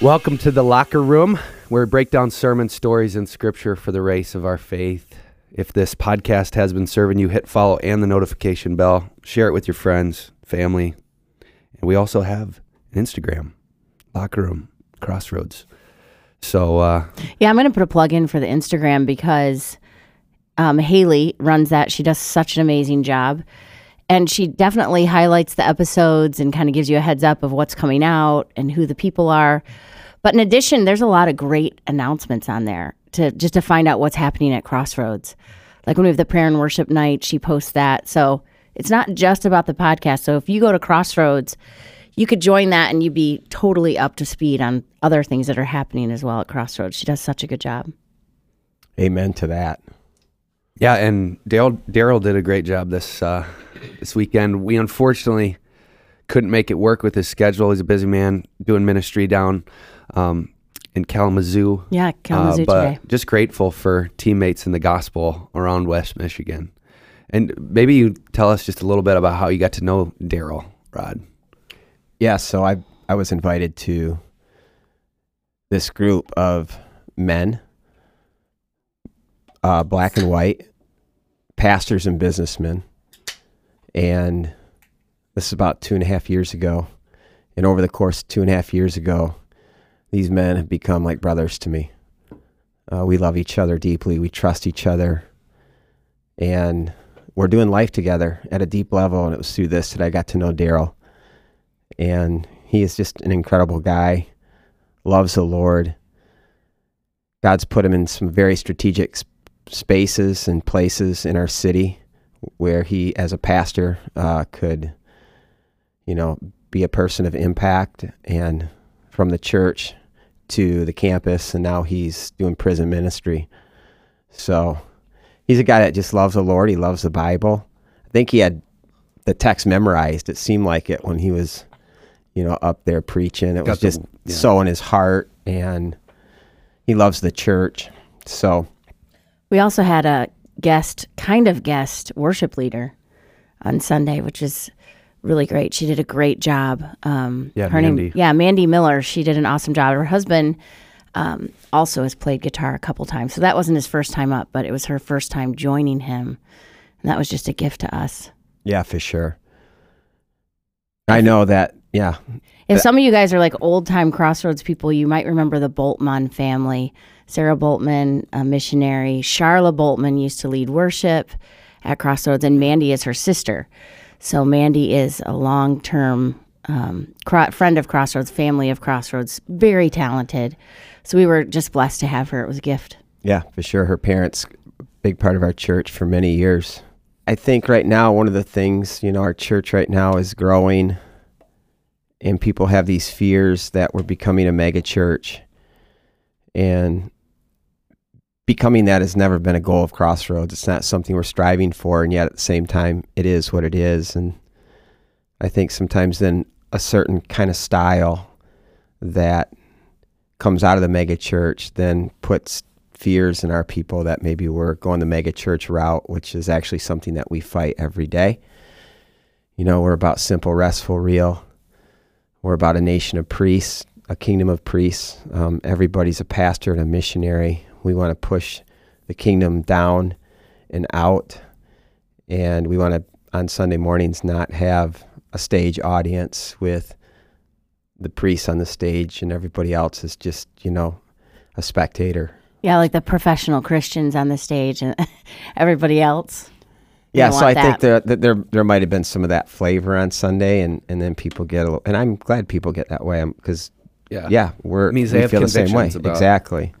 Welcome to the locker room, where we break down sermon stories and scripture for the race of our faith. If this podcast has been serving you, hit follow and the notification bell. Share it with your friends, family. And we also have an Instagram, locker room, crossroads. So, uh, Yeah, I'm going to put a plug in for the Instagram because um, Haley runs that. She does such an amazing job. And she definitely highlights the episodes and kind of gives you a heads up of what's coming out and who the people are. But in addition, there's a lot of great announcements on there to just to find out what's happening at Crossroads. Like when we have the prayer and worship night, she posts that. So it's not just about the podcast. So if you go to Crossroads, you could join that and you'd be totally up to speed on other things that are happening as well at Crossroads. She does such a good job. Amen to that. Yeah, and Daryl Daryl did a great job this uh, this weekend. We unfortunately couldn't make it work with his schedule. He's a busy man doing ministry down um, in Kalamazoo. Yeah, Kalamazoo Uh, but today. just grateful for teammates in the gospel around West Michigan. And maybe you tell us just a little bit about how you got to know Daryl, Rod. Yeah, so I I was invited to this group of men, uh, black and white, pastors and businessmen, and this is about two and a half years ago. And over the course of two and a half years ago, these men have become like brothers to me. Uh, we love each other deeply. We trust each other, and we're doing life together at a deep level. And it was through this that I got to know Daryl and he is just an incredible guy loves the lord god's put him in some very strategic spaces and places in our city where he as a pastor uh, could you know be a person of impact and from the church to the campus and now he's doing prison ministry so he's a guy that just loves the lord he loves the bible i think he had the text memorized it seemed like it when he was you know, up there preaching. It Got was the- just yeah. so in his heart, and he loves the church. So We also had a guest, kind of guest worship leader on Sunday, which is really great. She did a great job. Um, Yeah, her Mandy. name, yeah, Mandy Miller. She did an awesome job. Her husband um, also has played guitar a couple times, so that wasn't his first time up, but it was her first time joining him, and that was just a gift to us. yeah, for sure. I know that. Yeah, If some of you guys are like old time Crossroads people, you might remember the Boltman family. Sarah Boltman, a missionary. Charla Boltman used to lead worship at Crossroads, and Mandy is her sister. So Mandy is a long term um, cro- friend of Crossroads, family of Crossroads, very talented. So we were just blessed to have her. It was a gift. yeah, for sure. Her parents, big part of our church for many years. I think right now one of the things you know our church right now is growing, and people have these fears that we're becoming a mega church, and becoming that has never been a goal of Crossroads. It's not something we're striving for, and yet at the same time, it is what it is. And I think sometimes then a certain kind of style that comes out of the mega church then puts fears in our people that maybe we're going the mega church route, which is actually something that we fight every day. You know, we're about simple, restful, real. We're about a nation of priests, a kingdom of priests. Um, everybody's a pastor and a missionary. We want to push the kingdom down and out. And we want to, on Sunday mornings, not have a stage audience with the priests on the stage and everybody else is just, you know, a spectator. Yeah, like the professional Christians on the stage and everybody else. Yeah, so I want think there there there might have been some of that flavor on Sunday, and and then people get a little, and I'm glad people get that way um, because Yeah. yeah, we're It means we they have feel the same way about- exactly.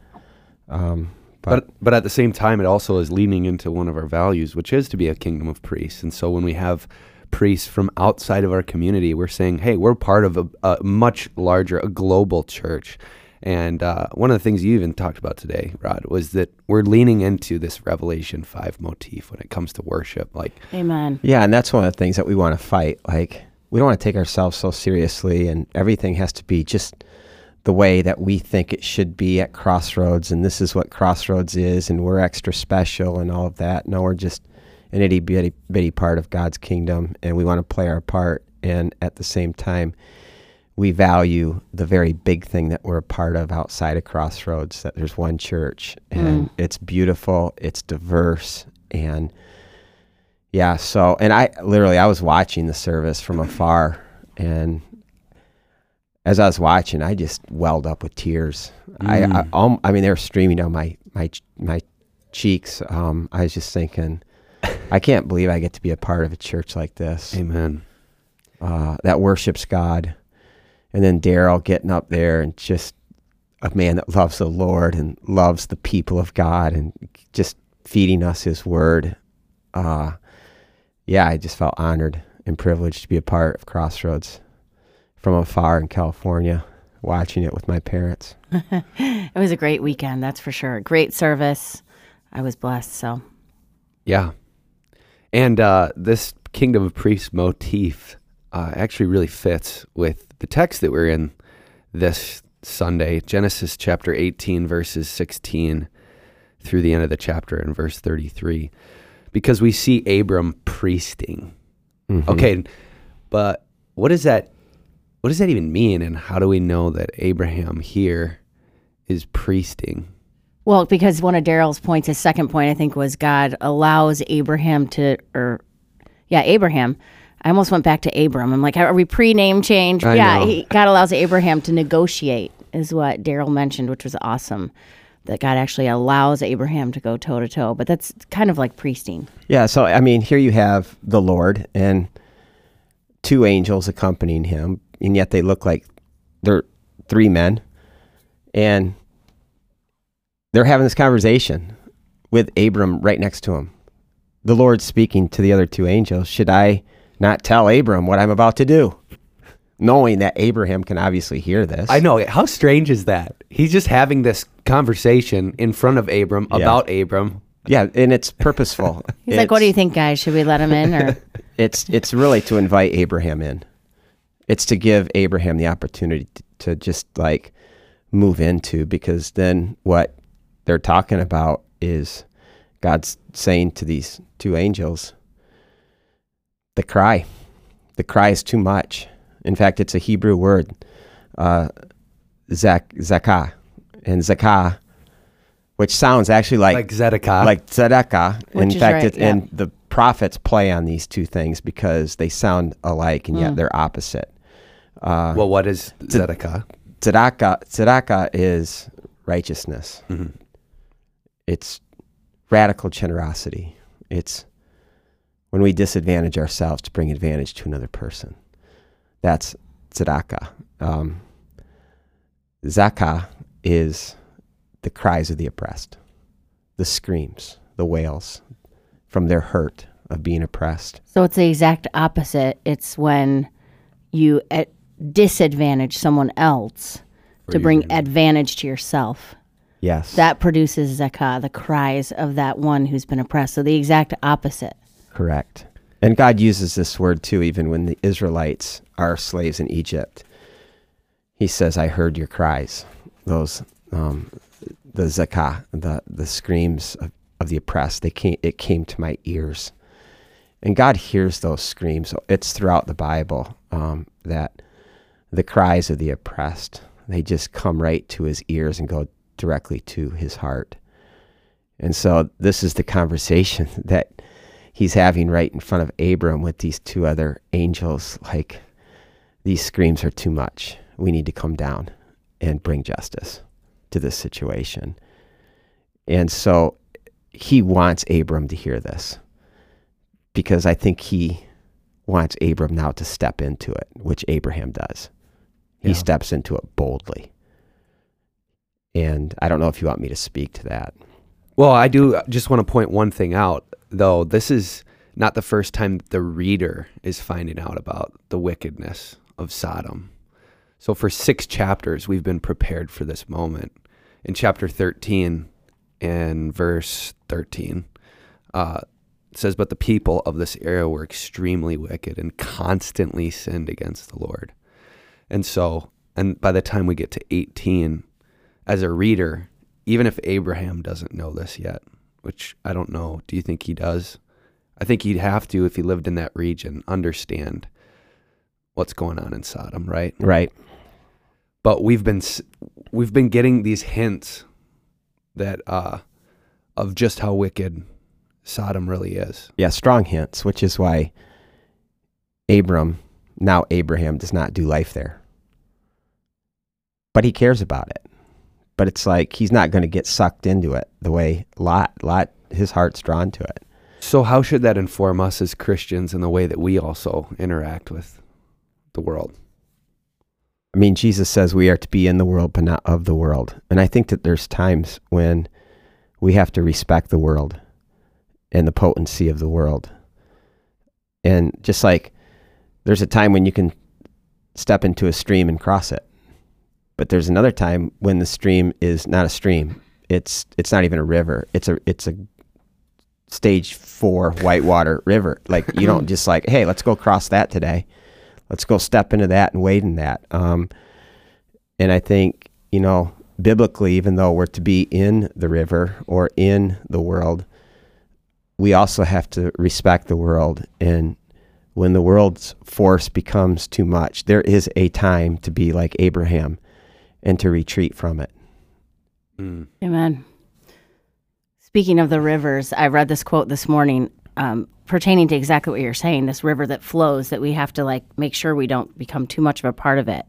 Um, but, But but at the same time, it also is leaning into one of our values, which is to be a kingdom of priests. And so when we have priests from outside of our community, we're saying, hey, we're part of a, a much larger, a global church. And uh, one of the things you even talked about today, Rod, was that we're leaning into this Revelation five motif when it comes to worship. Like, Amen. yeah, and that's one of the things that we want to fight. Like we don't want to take ourselves so seriously, and everything has to be just the way that we think it should be at Crossroads, and this is what Crossroads is, and we're extra special and all of that. No, we're just an itty bitty, bitty part of God's kingdom, and we want to play our part. And at the same time, we value the very big thing that we're a part of outside of Crossroads. That there's one church, and Mm. it's beautiful, it's diverse, and yeah. So, and I literally, I was watching the service from afar, and as I was watching, I just welled up with tears. I, I, Mm. um, I mean, they were streaming down my my my cheeks. Um, I was just thinking, I can't believe I get to be a part of a church like this Amen. uh, that worships God, and then Daryl getting up there and just a man that loves the Lord and loves the people of God and just feeding us His Word. Uh, yeah, I just felt honored and privileged to be a part of Crossroads from afar in California, watching it with my parents. It was a great weekend, that's for sure. Great service. I was blessed. So Yeah. And uh, this Kingdom of Priests motif uh, actually really fits with the text that we're in this Sunday Genesis chapter 18, verses 16 through the end of the chapter in verse 33. Because we see Abram priesting. Mhm. Okay, but what does that what does that even mean and how do we know that Abraham here is priesting? Well, because one of Daryl's points, his second point, I think, was God allows Abraham to, or yeah, Abraham. I almost went back to Abram. I'm like, are we pre name change? I yeah, he, God allows Abraham to negotiate, is what Daryl mentioned, which was awesome. That God actually allows Abraham to go toe to toe, but that's kind of like priesting. Yeah, so I mean, here you have the Lord and two angels accompanying him, and yet they look like they're three men, and they're having this conversation with Abram right next to him. The Lord speaking to the other two angels, should I not tell Abram what I'm about to do? Knowing that Abraham can obviously hear this. I know. How strange is that? He's just having this conversation in front of Abram Yeah. about Abram. Yeah, and it's purposeful. He's like, "What do you think, guys? Should we let him in?" Or It's it's really to invite Abraham in. It's to give Abraham the opportunity to, to just like move into because then what they're talking about is God's saying to these two angels, the cry, the cry is too much. In fact, it's a Hebrew word, uh, zak, zakah, and zakah, which sounds actually like Like Zedekiah. like tzedakah. In Which is fact, right, it, yeah. and the prophets play on these two things because they sound alike and Mm. yet they're opposite. Uh, well, what is Zedekiah? tzedakah, tzedakah is righteousness. Mhm. It's radical generosity. It's when we disadvantage ourselves to bring advantage to another person. That's tzedakah. Um, zakah is the cries of the oppressed, the screams, the wails from their hurt of being oppressed. so it's the exact opposite. It's when you at disadvantage someone else to you bring advantage to yourself. Yes. That produces zakah, the cries of that one who's been oppressed. So the exact opposite. Correct. And God uses this word too, even when the Israelites are slaves in Egypt. He says, I heard your cries. Those, um, the zakah, the, the screams of, of the oppressed, they came, it came to my ears. And God hears those screams. It's throughout the Bible um, that the cries of the oppressed, they just come right to his ears and go directly to his heart. And so this is the conversation that he's having right in front of Abram with these two other angels. Like, these screams are too much. We need to come down and bring justice to this situation. And so he wants Abram to hear this because I think he wants Abram now to step into it, which Abraham does. He Yeah. steps into it boldly. And I don't know if you want me to speak to that. Well, I do just want to point one thing out, though. This is not the first time the reader is finding out about the wickedness of Sodom. So, for six chapters, we've been prepared for this moment. In chapter 13 and verse 13, uh, it says, But the people of this area were extremely wicked and constantly sinned against the Lord. And so, and by the time we get to 18, as a reader, even if Abraham doesn't know this yet, which I don't know, do you think he does? I think he'd have to if he lived in that region understand what's going on in Sodom, right? Right. But we've been we've been getting these hints that uh of just how wicked Sodom really is. Yeah, strong hints, which is why Abram, now Abraham, does not do life there. But he cares about it. But it's like he's not going to get sucked into it the way Lot, Lot, his heart's drawn to it. So how should that inform us as Christians in the way that we also interact with the world? I mean, Jesus says we are to be in the world, but not of the world. And I think that there's times when we have to respect the world and the potency of the world. And just like there's a time when you can step into a stream and cross it. But there's another time when the stream is not a stream. It's it's not even a river. It's a it's a stage 4 whitewater river. Like you don't just like, "Hey, let's go cross that today." let's go step into that and wade in that. Um, and I think, you know, biblically, even though we're to be in the river or in the world, we also have to respect the world. And when the world's force becomes too much, there is a time to be like Abraham and to retreat from it. Mm. Amen. Speaking of the rivers, I read this quote this morning um, pertaining to exactly what you're saying this river that flows that we have to like make sure we don't become too much of a part of it.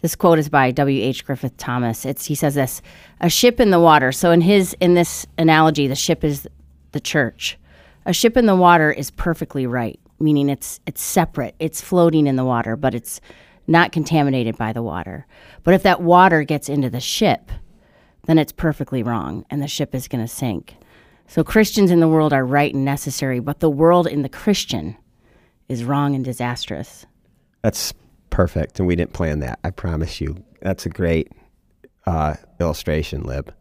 This quote is by W.H. Griffith Thomas. It's he says this: "A ship in the water." So in his in this analogy, the ship is the church. A ship in the water is perfectly right, meaning it's it's separate. It's floating in the water, but it's not contaminated by the water. But if that water gets into the ship, then it's perfectly wrong and the ship is going to sink. So Christians in the world are right and necessary, but the world in the Christian is wrong and disastrous. That's perfect. And we didn't plan that. I promise you. That's a great uh, illustration, Lib.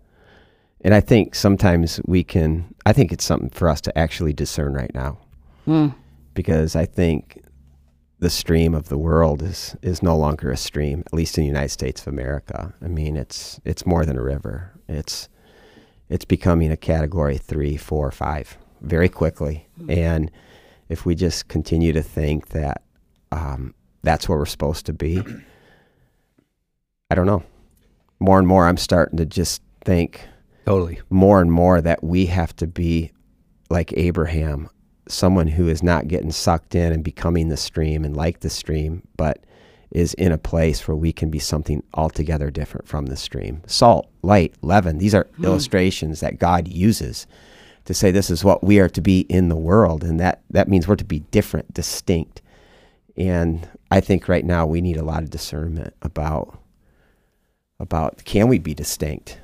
And I think sometimes we can, I think it's something for us to actually discern right now. Mm. Because I think the stream of the world is, is no longer a stream, at least in the United States of America. I mean, it's, it's more than a river. It's, it's becoming a category three, four, five very quickly. And if we just continue to think that um, that's where we're supposed to be, I don't know. More and more, I'm starting to just think Totally. more and more that we have to be like Abraham, someone who is not getting sucked in and becoming the stream and like the stream, but is in a place where we can be something altogether different from the stream. Salt, light, leaven, these are illustrations that God uses to say this is what we are to be in the world. And that, that means we're to be different, distinct. And I think right now we need a lot of discernment about about can we be distinct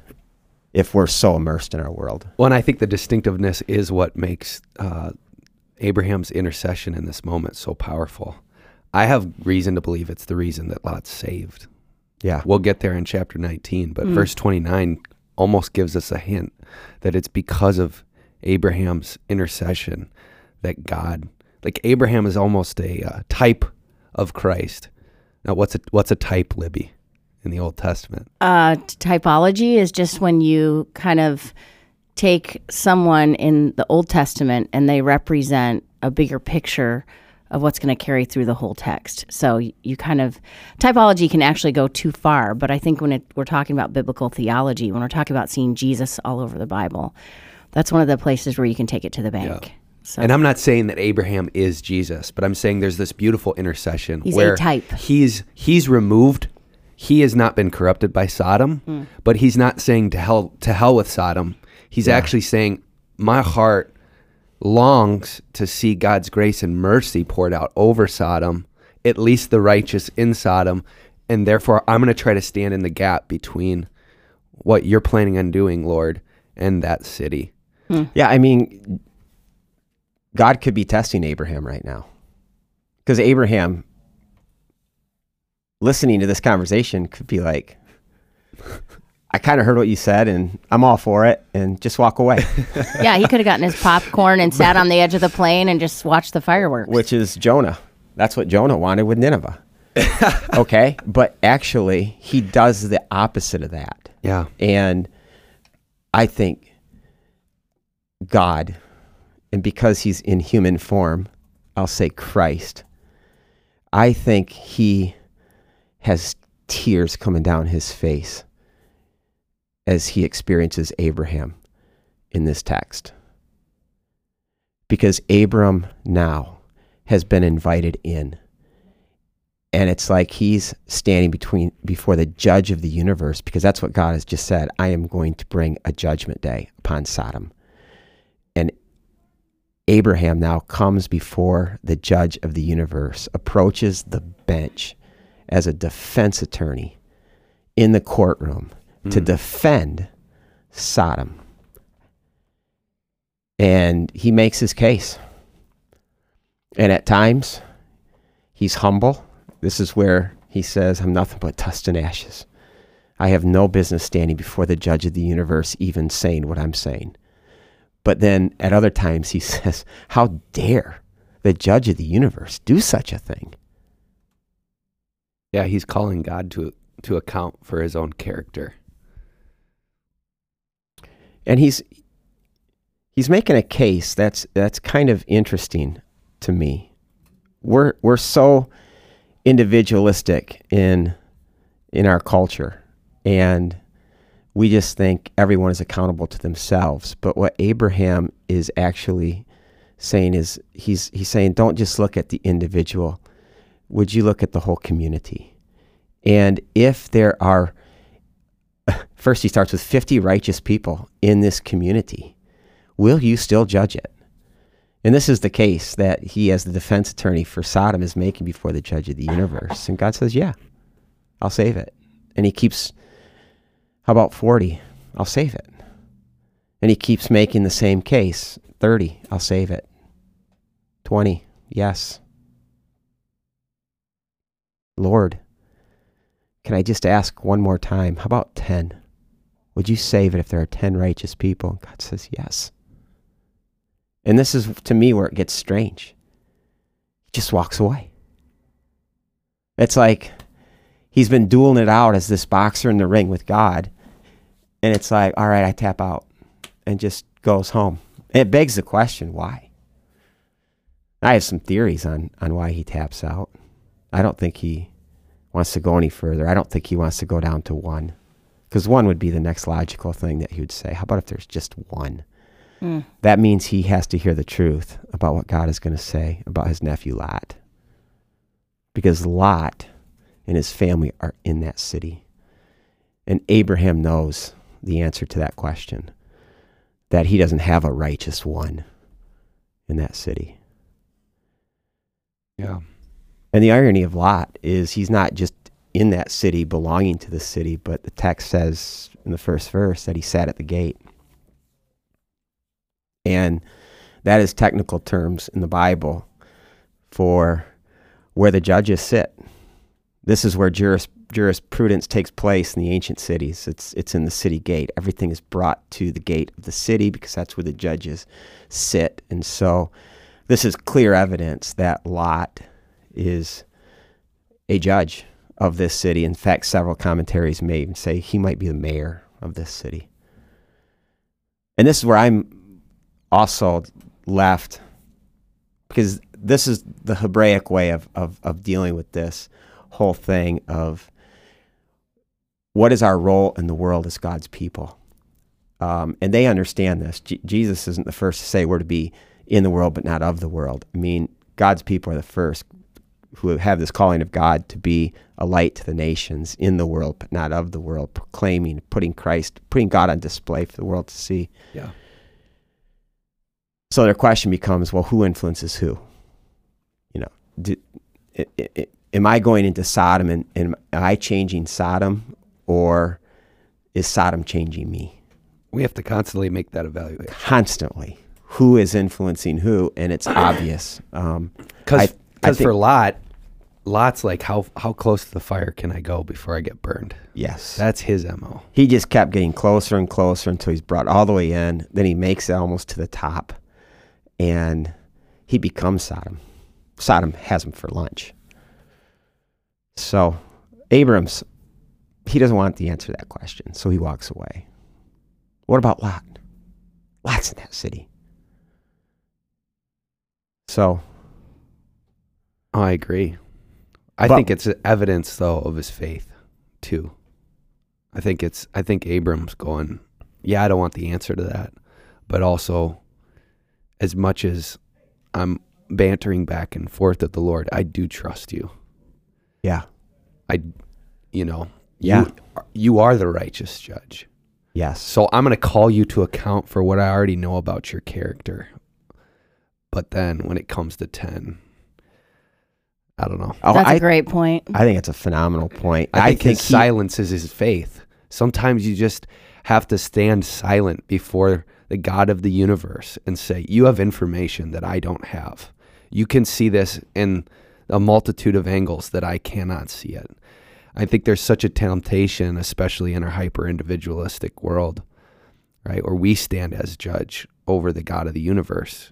if we're so immersed in our world. Well, and I think the distinctiveness is what makes uh, Abraham's intercession in this moment so powerful. I have reason to believe it's the reason that Lot's saved. Yeah. We'll get there in chapter 19, but verse 29 almost gives us a hint that it's because of Abraham's intercession that God, like Abraham is almost a uh, type of Christ. Now, what's a, what's a type, Libby, in the Old Testament? Uh, typology is just when you kind of take someone in the Old Testament and they represent a bigger picture of what's going to carry through the whole text. So you kind of typology can actually go too far, but I think when it, we're talking about biblical theology, when we're talking about seeing Jesus all over the Bible, that's one of the places where you can take it to the bank. So And I'm not saying that Abraham is Jesus, but I'm saying there's this beautiful intercession He's where type. he's he's removed. He has not been corrupted by Sodom, Hmm. but he's not saying to hell to hell with Sodom. He's actually saying my heart longs to see God's grace and mercy poured out over Sodom, at least the righteous in Sodom, and therefore I'm going to try to stand in the gap between what you're planning on doing, Lord, and that city. Hmm. Yeah, I mean, God could be testing Abraham right now. Because Abraham, listening to this conversation, could be like, I kind of heard what you said and I'm all for it and just walk away, yeah, he could have gotten his popcorn and sat on the edge of the plane and just watched the fireworks. which is Jonah. That's what Jonah wanted with Nineveh. okay. But actually, he does the opposite of that. Yeah. And I think God and because he's in human form, I'll say Christ, I think he has tears coming down his face as he experiences Abraham in this text. Because Abram now has been invited in. And it's like he's standing between before the judge of the universe because that's what God has just said. I am going to bring a judgment day upon Sodom. And Abraham now comes before the judge of the universe, approaches the bench as a defense attorney in the courtroom mm. to defend Sodom. And he makes his case. And at times, he's humble. This is where he says, I'm nothing but dust and ashes. I have no business standing before the judge of the universe, even saying what I'm saying. But then at other times, he says, How dare the judge of the universe do such a thing? Yeah, he's calling God to, to account for his own character. And he's he's making a case that's that's kind of interesting to me. We're we're so individualistic in in our culture and we just think everyone is accountable to themselves. But what Abraham is actually saying is he's he's saying don't just look at the individual. Would you look at the whole community? And if there are first he starts with 50 righteous people in this community, will you still judge it? And this is the case that he, as the defense attorney for Sodom, is making before the judge of the universe. And God says, Yeah, I'll save it. And he keeps, How about 40? I'll save it. And he keeps making the same case 30, I'll save it. 20, yes. Lord, can I just ask one more time? How about 10? Would you save it if there are 10 righteous people? God says, Yes. And this is to me where it gets strange. He just walks away. It's like he's been dueling it out as this boxer in the ring with God. And it's like, all right, I tap out and just goes home. And it begs the question, why? I have some theories on, on why he taps out. I don't think he wants to go any further. I don't think he wants to go down to one. Because one would be the next logical thing that he would say. How about if there's just one? Mm. That means he has to hear the truth about what God is going to say about his nephew Lot. Because Lot and his family are in that city. And Abraham knows the answer to that question that he doesn't have a righteous one in that city. Yeah. And the irony of Lot is he's not just in that city belonging to the city, but the text says in the first verse that he sat at the gate. And that is technical terms in the Bible for where the judges sit. This is where juris, jurisprudence takes place in the ancient cities. It's, it's in the city gate. Everything is brought to the gate of the city because that's where the judges sit. And so this is clear evidence that Lot is a judge of this city. In fact, several commentaries may say he might be the mayor of this city. And this is where I'm also left because this is the Hebraic way of, of, of dealing with this whole thing of what is our role in the world as God's people. Um, and they understand this. G- Jesus isn't the first to say we're to be in the world, but not of the world. I mean, God's people are the first who have this calling of God to be a light to the nations in the world, but not of the world, proclaiming, putting Christ, putting God on display for the world to see. Yeah. So their question becomes, well, who influences who? You know, do, it, it, am I going into Sodom and, and am I changing Sodom or is Sodom changing me? We have to constantly make that evaluation. Constantly. Who is influencing who? And it's obvious. Because um, for Lot, Lot's like, how how close to the fire can I go before I get burned? Yes, that's his mo. He just kept getting closer and closer until he's brought all the way in. Then he makes it almost to the top, and he becomes Sodom. Sodom has him for lunch. So Abrams, he doesn't want the answer to that question, so he walks away. What about Lot? Lot's in that city. So Oh, I agree. I But- think it's evidence though of his faith too. I think it's I think Abram's going, yeah, I don't want the answer to that. But also as much as I'm bantering back and forth at the Lord, I do trust you. yeah, I you know, Yeah. you, you are the righteous judge. yes. So I'm going to call you to account for what I already know about your character. But then when it comes to 10, I don't know. Oh, That's a I, great point. I think it's a phenomenal point. I think, his he- silence is his faith. Sometimes you just have to stand silent before the God of the universe and say, You have information that I don't have. You can see this in a multitude of angles that I cannot see it. I think there's such a temptation, especially in our hyper individualistic world, right? Where we stand as judge over the God of the universe.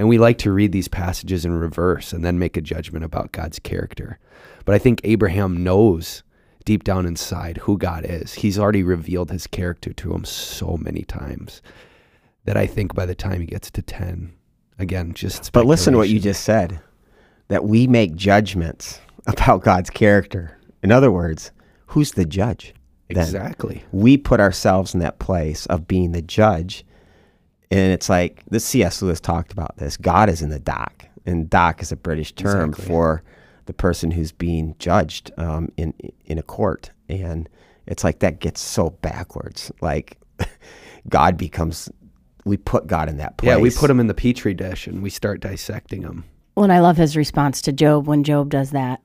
And we like to read these passages in reverse and then make a judgment about God's character. But I think Abraham knows deep down inside who God is. He's already revealed his character to him so many times that I think by the time he gets to 10, again, just But listen to what you just said that we make judgments about God's character. In other words, who's the judge? then? Exactly. We put ourselves in that place of being the judge. And it's like this C.S. Lewis talked about this. God is in the dock, and dock is a British term Exactly. for the person who's being judged um, in in a court. And it's like that gets so backwards. Like God becomes, we put God in that place. Yeah, we put him in the petri dish and we start dissecting him. Well, and I love his response to Job when Job does that.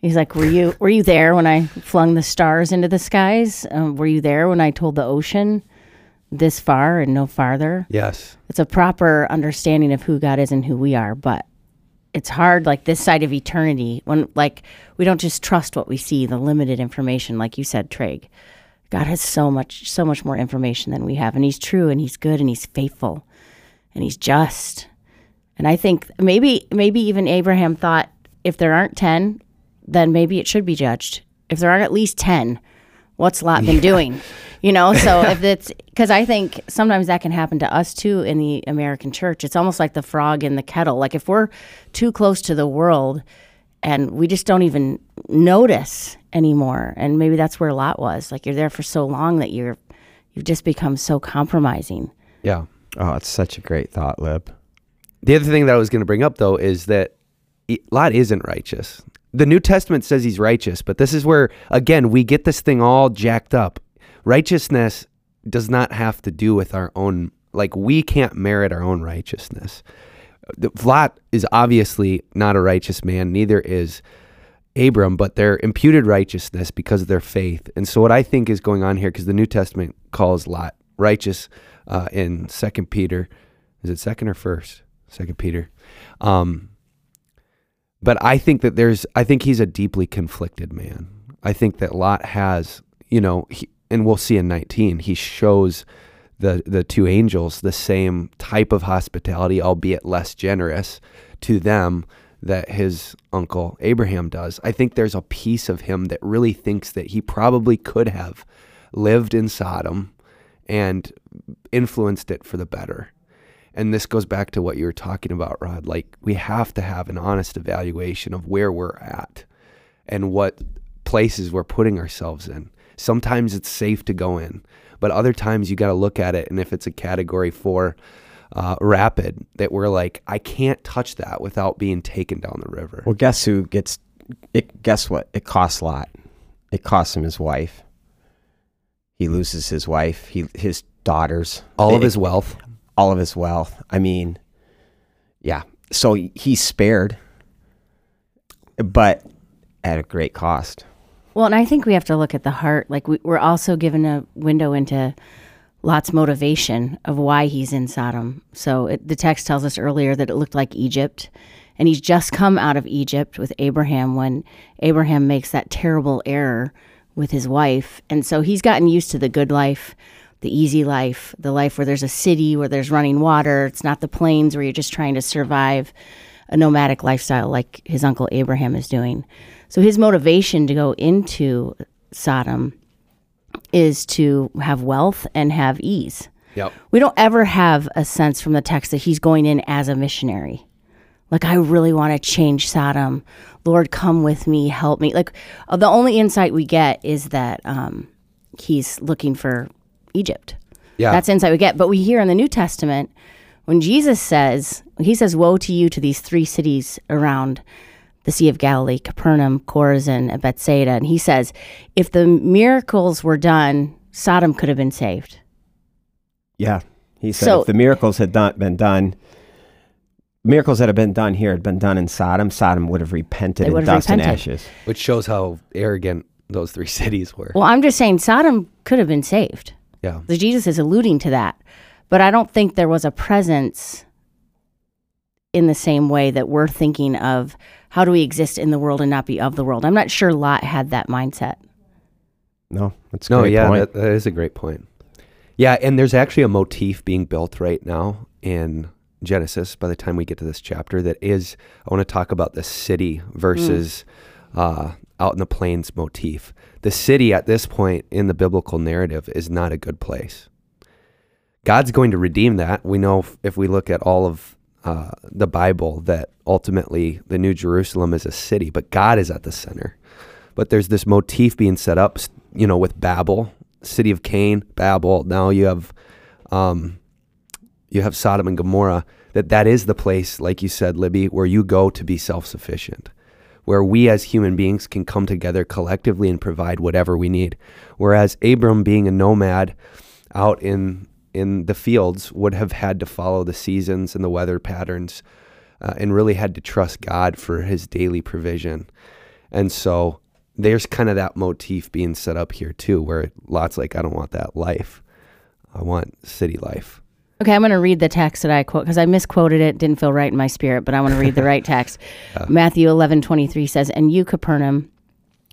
He's like, "Were you were you there when I flung the stars into the skies? Um, were you there when I told the ocean this far and no farther?" Yes. It's a proper understanding of who God is and who we are, but it's hard like this side of eternity when like we don't just trust what we see, the limited information like you said, Tryg. God has so much so much more information than we have and he's true and he's good and he's faithful and he's just. And I think maybe maybe even Abraham thought if there aren't 10, then maybe it should be judged. If there aren't at least 10, what's Lot been doing? You know, so if it's because I think sometimes that can happen to us too in the American church. It's almost like the frog in the kettle. Like if we're too close to the world and we just don't even notice anymore, and maybe that's where Lot was. Like you're there for so long that you're you've just become so compromising. Yeah. Oh, it's such a great thought, Lib. The other thing that I was going to bring up though is that Lot isn't righteous. The New Testament says he's righteous, but this is where again we get this thing all jacked up. Righteousness does not have to do with our own like we can't merit our own righteousness. Lot is obviously not a righteous man, neither is Abram, but they're imputed righteousness because of their faith. And so, what I think is going on here, because the New Testament calls Lot righteous uh, in Second Peter, is it second or first? Second Peter. Um, but I think that there's, I think he's a deeply conflicted man. I think that Lot has, you know, he, and we'll see in 19, he shows the the two angels the same type of hospitality, albeit less generous to them that his uncle Abraham does. I think there's a piece of him that really thinks that he probably could have lived in Sodom and influenced it for the better. And this goes back to what you were talking about, Rod. Like, we have to have an honest evaluation of where we're at and what places we're putting ourselves in. Sometimes it's safe to go in, but other times you got to look at it. And if it's a category four uh, rapid, that we're like, I can't touch that without being taken down the river. Well, guess who gets it? Guess what? It costs a Lot. It costs him his wife. He loses his wife. He his daughters. All of his wealth. All of his wealth. I mean, yeah. So he's spared, but at a great cost. Well, and I think we have to look at the heart. Like we, we're also given a window into Lot's motivation of why he's in Sodom. So it, the text tells us earlier that it looked like Egypt, and he's just come out of Egypt with Abraham when Abraham makes that terrible error with his wife, and so he's gotten used to the good life. The easy life, the life where there's a city, where there's running water. It's not the plains where you're just trying to survive a nomadic lifestyle like his uncle Abraham is doing. So his motivation to go into Sodom is to have wealth and have ease. Yep. We don't ever have a sense from the text that he's going in as a missionary. Like, I really want to change Sodom. Lord, come with me, help me. Like, uh, the only insight we get is that um, he's looking for Egypt. Yeah. That's insight we get. But we hear in the New Testament when Jesus says, he says, Woe to you to these three cities around the Sea of Galilee, Capernaum, Chorazin, and Bethsaida. And he says, if the miracles were done, Sodom could have been saved. Yeah. He said So- if the miracles had not been done, miracles that have been done here had been done in Sodom, Sodom would have repented They in would have dust and repented. ashes. Which shows how arrogant those three cities were. Well, I'm just saying Sodom could have been saved. Yeah. So Jesus is alluding to that. But I don't think there was a presence in the same way that we're thinking of how do we exist in the world and not be of the world. I'm not sure Lot had that mindset. No, that's a No, great yeah, point. that, that is a great point. Yeah, and there's actually a motif being built right now in Genesis by the time we get to this chapter that is, I want to talk about the city versus uh, out in the plains motif. The city at this point in the biblical narrative is not a good place. God's going to redeem that. We know if, we look at all of uh, the Bible that ultimately the New Jerusalem is a city, but God is at the center. But there's this motif being set up, you know, with Babel, city of Cain, Babel. Now you have, um, you have Sodom and Gomorrah. That that is the place, like you said, Libby, where you go to be self-sufficient, where we as human beings can come together collectively and provide whatever we need. Whereas Abram, being a nomad out in in the fields, would have had to follow the seasons and the weather patterns, uh, and really had to trust God for His daily provision. And so there's kind of that motif being set up here too, where Lot's like, I don't want that life. I want city life. Okay, I'm going to read the text that I quote because I misquoted it. Didn't feel right in my spirit, but I want to read the right text. Matthew 11:23 says, "And you, Capernaum,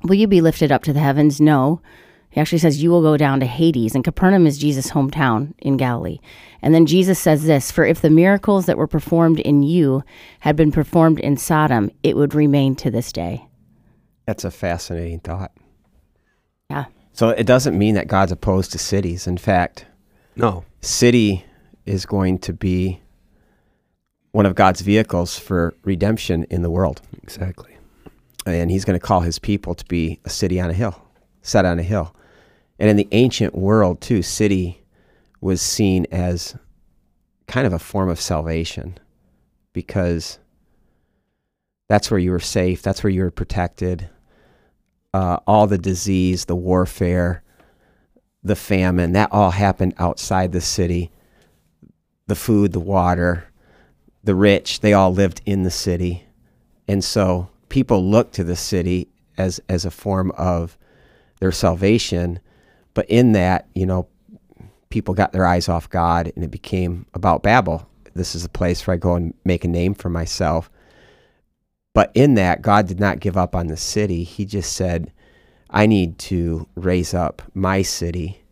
will you be lifted up to the heavens? No." He actually says, "You will go down to Hades." And Capernaum is Jesus' hometown in Galilee. And then Jesus says this: "For if the miracles that were performed in you had been performed in Sodom, it would remain to this day." That's a fascinating thought. Yeah. So it doesn't mean that God's opposed to cities. In fact, No, city is going to be one of God's vehicles for redemption in the world. exactly. And he's going to call his people to be a city on a hill, set on a hill. And in the ancient world, too, city was seen as kind of a form of salvation because that's where you were safe, that's where you were protected. Uh, all the disease, the warfare, the famine, that all happened outside the city. The food, the water, the rich, they all lived in the city. And so people looked to the city as, as a form of their salvation. But in that, you know, people got their eyes off God and it became about Babel. This is a place where I go and make a name for myself. But in that, God did not give up on the city. He just said, I need to raise up my city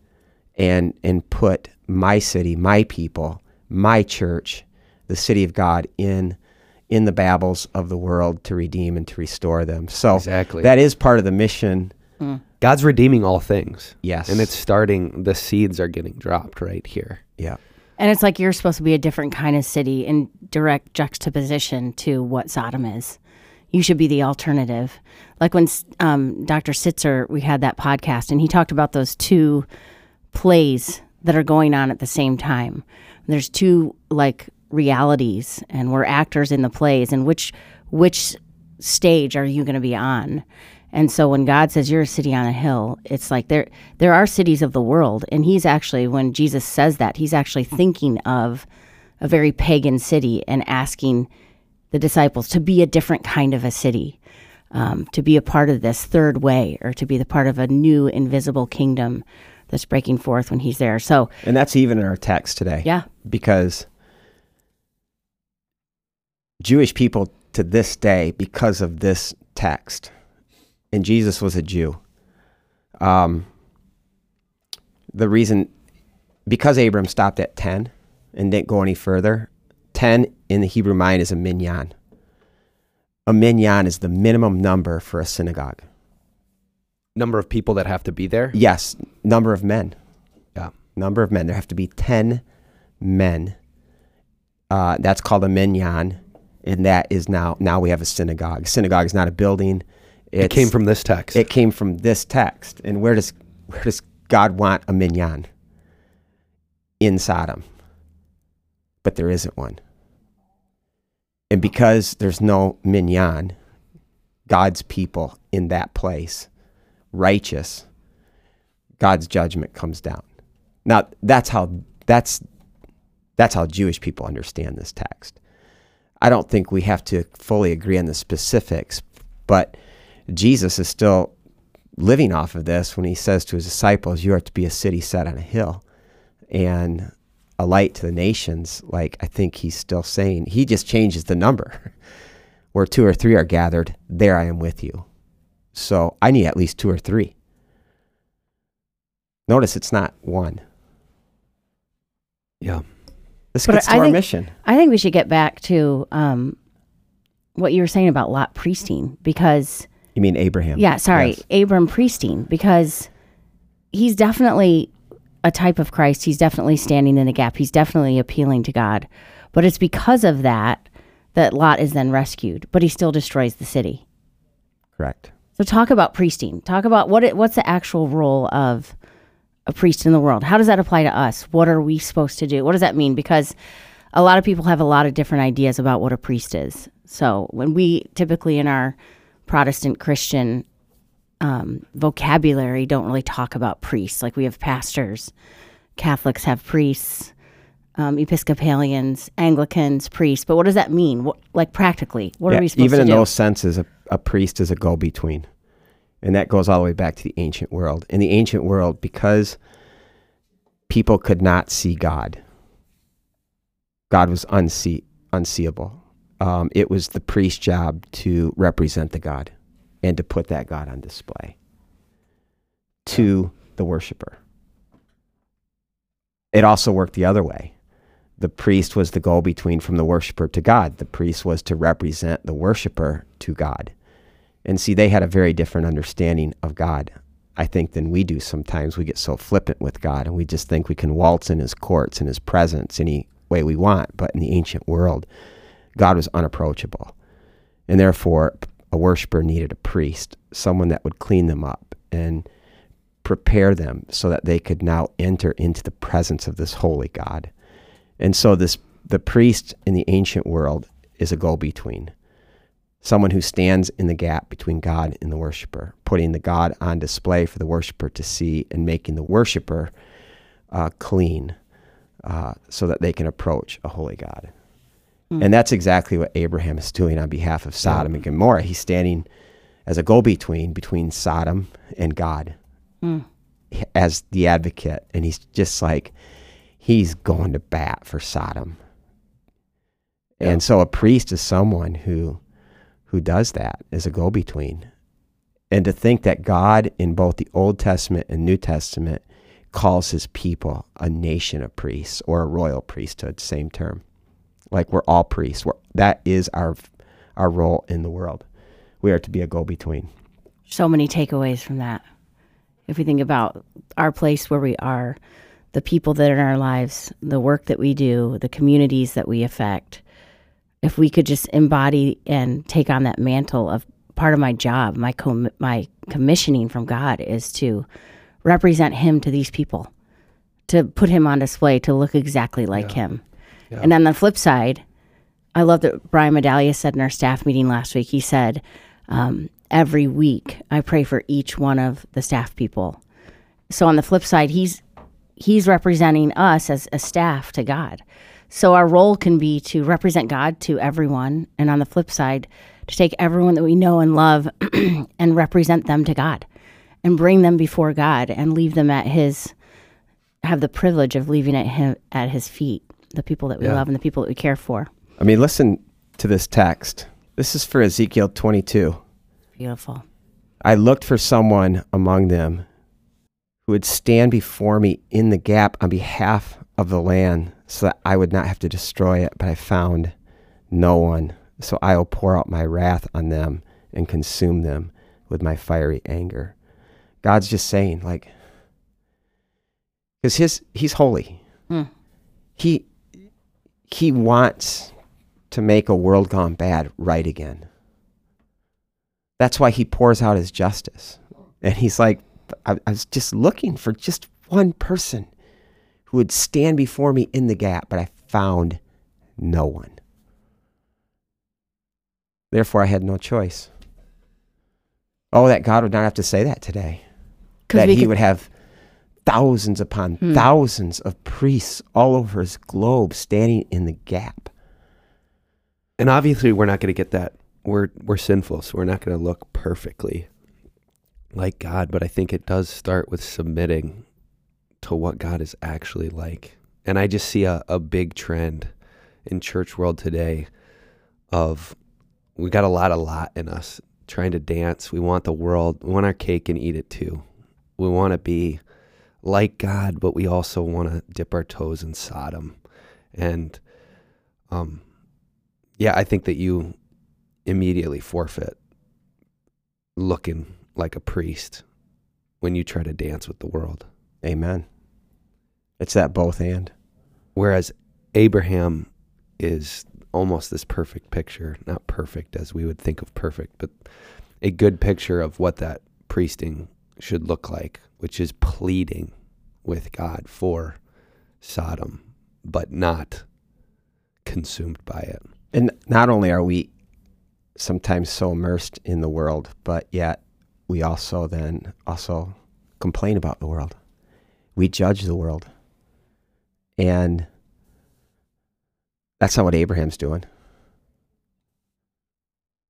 and and put my city, my people, my church, the city of God in in the Babels of the world to redeem and to restore them. So Exactly. that is part of the mission. God's redeeming all things. Yes. And it's starting, the seeds are getting dropped right here. yeah. And it's like you're supposed to be a different kind of city in direct juxtaposition to what Sodom is. You should be the alternative. Like when um, Dr. Sitzer, we had that podcast, and he talked about those two plays that are going on at the same time. There's two like realities, and we're actors in the plays, and which which stage are you going to be on? And so when God says you're a city on a hill, it's like there there are cities of the world, and He's actually when Jesus says that He's actually thinking of a very pagan city and asking the disciples to be a different kind of a city, um, to be a part of this third way, or to be the part of a new invisible kingdom that's breaking forth when He's there. So And that's even in our text today. yeah, Because Jewish people to this day, because of this text, and Jesus was a Jew, um, the reason, because Abram stopped at 10 and didn't go any further, 10 in the Hebrew mind is a minyan. A minyan is the minimum number for a synagogue. Number of people that have to be there. Yes, number of men. Yeah. Number of men. There have to be 10 men. Uh, that's called a minyan. and that is now now we have a synagogue. Synagogue is not a building. It came from this text. It came from this text. And where does where does God want a minyan? In Sodom. But there isn't one. And because there's no minyan, God's people in that place, righteous, God's judgment comes down. Now that's how that's that's how Jewish people understand this text. I don't think we have to fully agree on the specifics, but Jesus is still living off of this when he says to his disciples, You are to be a city set on a hill and a light to the nations. Like, I think he's still saying, he just changes the number. Where two or three are gathered, there I am with you. So I need at least two or three. Notice it's not one. yeah. This But gets to I our think- mission. I think we should get back to um, what you were saying about Lot priesting because You mean Abraham? Yeah, sorry, Yes. Abram priesting because he's definitely a type of Christ. He's definitely standing in the gap. He's definitely appealing to God. But it's because of that that Lot is then rescued, but he still destroys the city. Correct. So talk about priesting. Talk about what it, what's the actual role of a priest in the world. How does that apply to us? What are we supposed to do? What does that mean? Because a lot of people have a lot of different ideas about what a priest is. So when we typically in our Protestant Christian um, vocabulary don't really talk about priests. Like we have pastors, Catholics have priests, um, Episcopalians, Anglicans, priests. But what does that mean? What, like practically, what Yeah, are we supposed even to in do? those senses, a, a priest is a go between. And that goes all the way back to the ancient world. In the ancient world, because people could not see God, God was unsee- unseeable. Um, it was the priest's job to represent the God and to put that God on display to the worshiper. It also worked the other way. The priest was the go between from the worshiper to God. The priest was to represent the worshiper to God. And see, they had a very different understanding of God, I think, than we do sometimes. We get so flippant with God and we just think we can waltz in his courts and his presence any way we want. But in the ancient world, God was unapproachable. And therefore, a worshiper needed a priest, someone that would clean them up and prepare them so that they could now enter into the presence of this holy God. And so this the priest in the ancient world is a go-between. Someone who stands in the gap between God and the worshiper, putting the God on display for the worshiper to see and making the worshiper uh, clean uh, so that they can approach a holy God. And that's exactly what Abraham is doing on behalf of Sodom and Gomorrah. He's standing as a go between between Sodom and God as the advocate. And he's just like, he's going to bat for Sodom. Yeah. And so a priest is someone who who does that as a go between. And to think that God in both the Old Testament and New Testament calls his people a nation of priests or a royal priesthood, same term. Like we're all priests. We're, that is our our role in the world. We are to be a go between. so many takeaways from that. If we think about our place where we are, the people that are in our lives, the work that we do, the communities that we affect, if we could just embody and take on that mantle of part of my job, my com- my commissioning from God is to represent Him to these people, to put Him on display, to look exactly like Him. Yeah. And on the flip side, I love that Brian Medallia said in our staff meeting last week. He said, um, "Every week, I pray for each one of the staff people." So on the flip side, he's he's representing us as a staff to God. So our role can be to represent God to everyone, and on the flip side, to take everyone that we know and love and represent them to God, and bring them before God, and leave them at His have the privilege of leaving at him at His feet, the people that we Yeah. love and the people that we care for. I mean, listen to this text. This is for Ezekiel 22. Beautiful. I looked for someone among them who would stand before me in the gap on behalf of the land so that I would not have to destroy it, but I found no one. So I will pour out my wrath on them and consume them with my fiery anger. God's just saying, like, because his he's holy. Hmm. He he wants to make a world gone bad right again. That's why he pours out his justice. And he's like, I, I was just looking for just one person who would stand before me in the gap, but I found no one. Therefore, I had no choice. Oh, that God would not have to say that today. That he could- would have thousands upon Hmm. thousands of priests all over his globe standing in the gap. And obviously, we're not going to get that. We're we're sinful, so we're not going to look perfectly like God. But I think it does start with submitting to what God is actually like. And I just see a, a big trend in church world today of we got a lot of lot in us trying to dance. We want the world. We want our cake and eat it too. We want to be like God, but we also want to dip our toes in Sodom. And um, yeah, I think that you immediately forfeit looking like a priest when you try to dance with the world. Amen. It's that both and. Whereas Abraham is almost this perfect picture, not perfect as we would think of perfect, but a good picture of what that priesting should look like, which is pleading with God for Sodom, but not consumed by it. And not only are we sometimes so immersed in the world, but yet we also then also complain about the world. We judge the world. And that's not what Abraham's doing.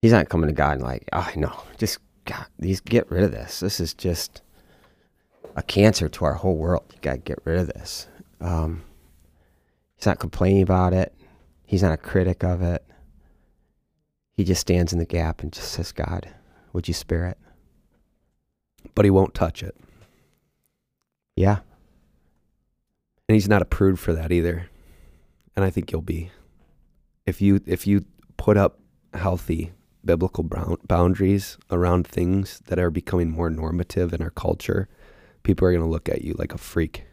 He's not coming to God and like, oh, no, just God, these get rid of this. This is just a cancer to our whole world. You got to get rid of this. Um, he's not complaining about it. He's not a critic of it. He just stands in the gap and just says, God, would you spare it? But he won't touch it. Yeah. and he's not a prude for that either. And I think you'll be if you if you put up healthy biblical boundaries around things that are becoming more normative in our culture, people are going to look at you like a freak.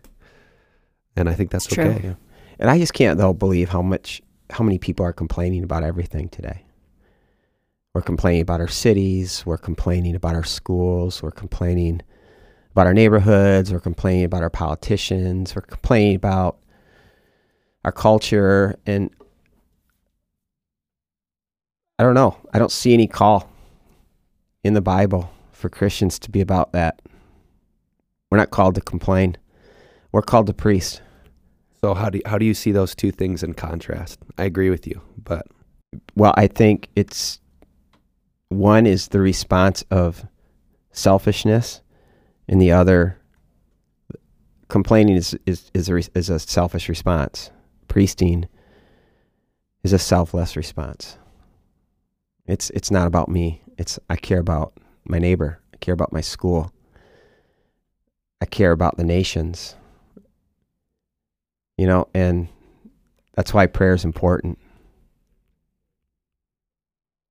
And I think that's okay. Yeah. And I just can't though believe how much how many people are complaining about everything today. We're complaining about our cities, we're complaining about our schools, we're complaining about our neighborhoods, we're complaining about our politicians, we're complaining about our culture and I don't know. I don't see any call in the Bible for Christians to be about that. We're not called to complain. We're called to priest. So how do you, how do you see those two things in contrast? I agree with you, but Well, I think it's one is the response of selfishness, and the other complaining is is is a, is a selfish response. Priesting is a selfless response. It's it's not about me. It's I care about my neighbor. I care about my school. I care about the nations. You know, and that's why prayer is important.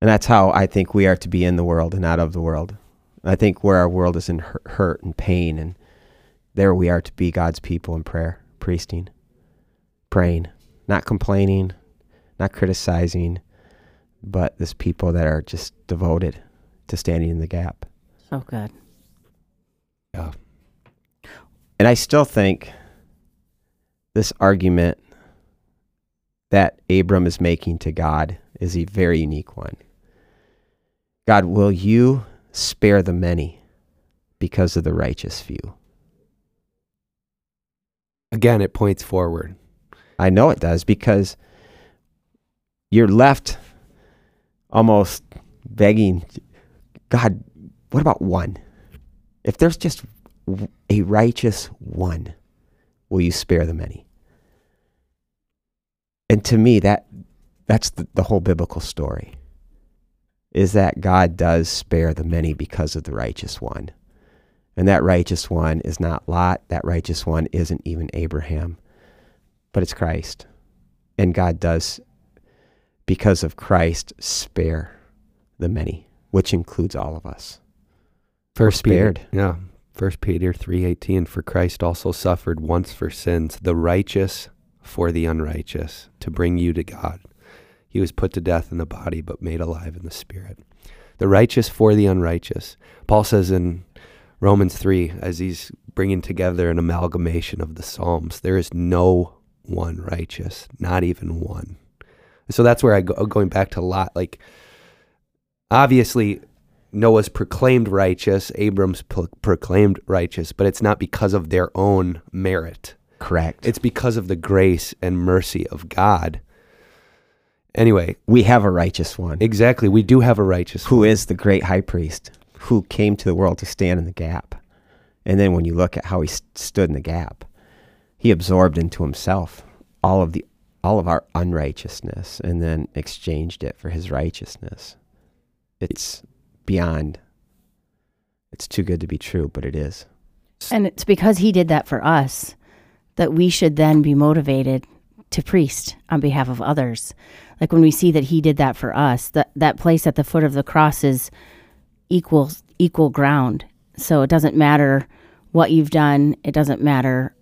And that's how I think we are to be in the world and not of the world. I think where our world is in hurt and pain, and there we are to be God's people in prayer, priesting, praying, not complaining, not criticizing, but this people that are just devoted to standing in the gap. So good. yeah, And I still think this argument that Abram is making to God is a very unique one. God, will you spare the many because of the righteous few? again, it points forward. I know it does because you're left almost begging, God, what about one? If there's just a righteous one, will you spare the many? And to me, that that's the, the whole biblical story. Is that God does spare the many because of the righteous one. And that righteous one is not Lot. That righteous one isn't even Abraham, but it's Christ. And God does, because of Christ, spare the many, which includes all of us. First spared. Peter, yeah. First Peter three eighteen. For Christ also suffered once for sins, the righteous for the unrighteous, to bring you to God. He was put to death in the body, but made alive in the spirit. The righteous for the unrighteous. Paul says in Romans 3, as he's bringing together an amalgamation of the Psalms, there is no one righteous, not even one. So that's where I go, uh, going back to Lot. Like, obviously, Noah's proclaimed righteous, Abram's pro- proclaimed righteous, but it's not because of their own merit. Correct. It's because of the grace and mercy of God. Anyway, we have a righteous one exactly. We do have a righteous who one. is the great high priest who came to the world to stand in the gap. And then when you look at how he st- stood in the gap, he absorbed into himself all of the all of our unrighteousness and then exchanged it for his righteousness. It's beyond it's too good to be true, but it is. And it's because he did that for us that we should then be motivated to priest on behalf of others. Like when we see that he did that for us, that that place at the foot of the cross is equal equal ground. So it doesn't matter what you've done, it doesn't matter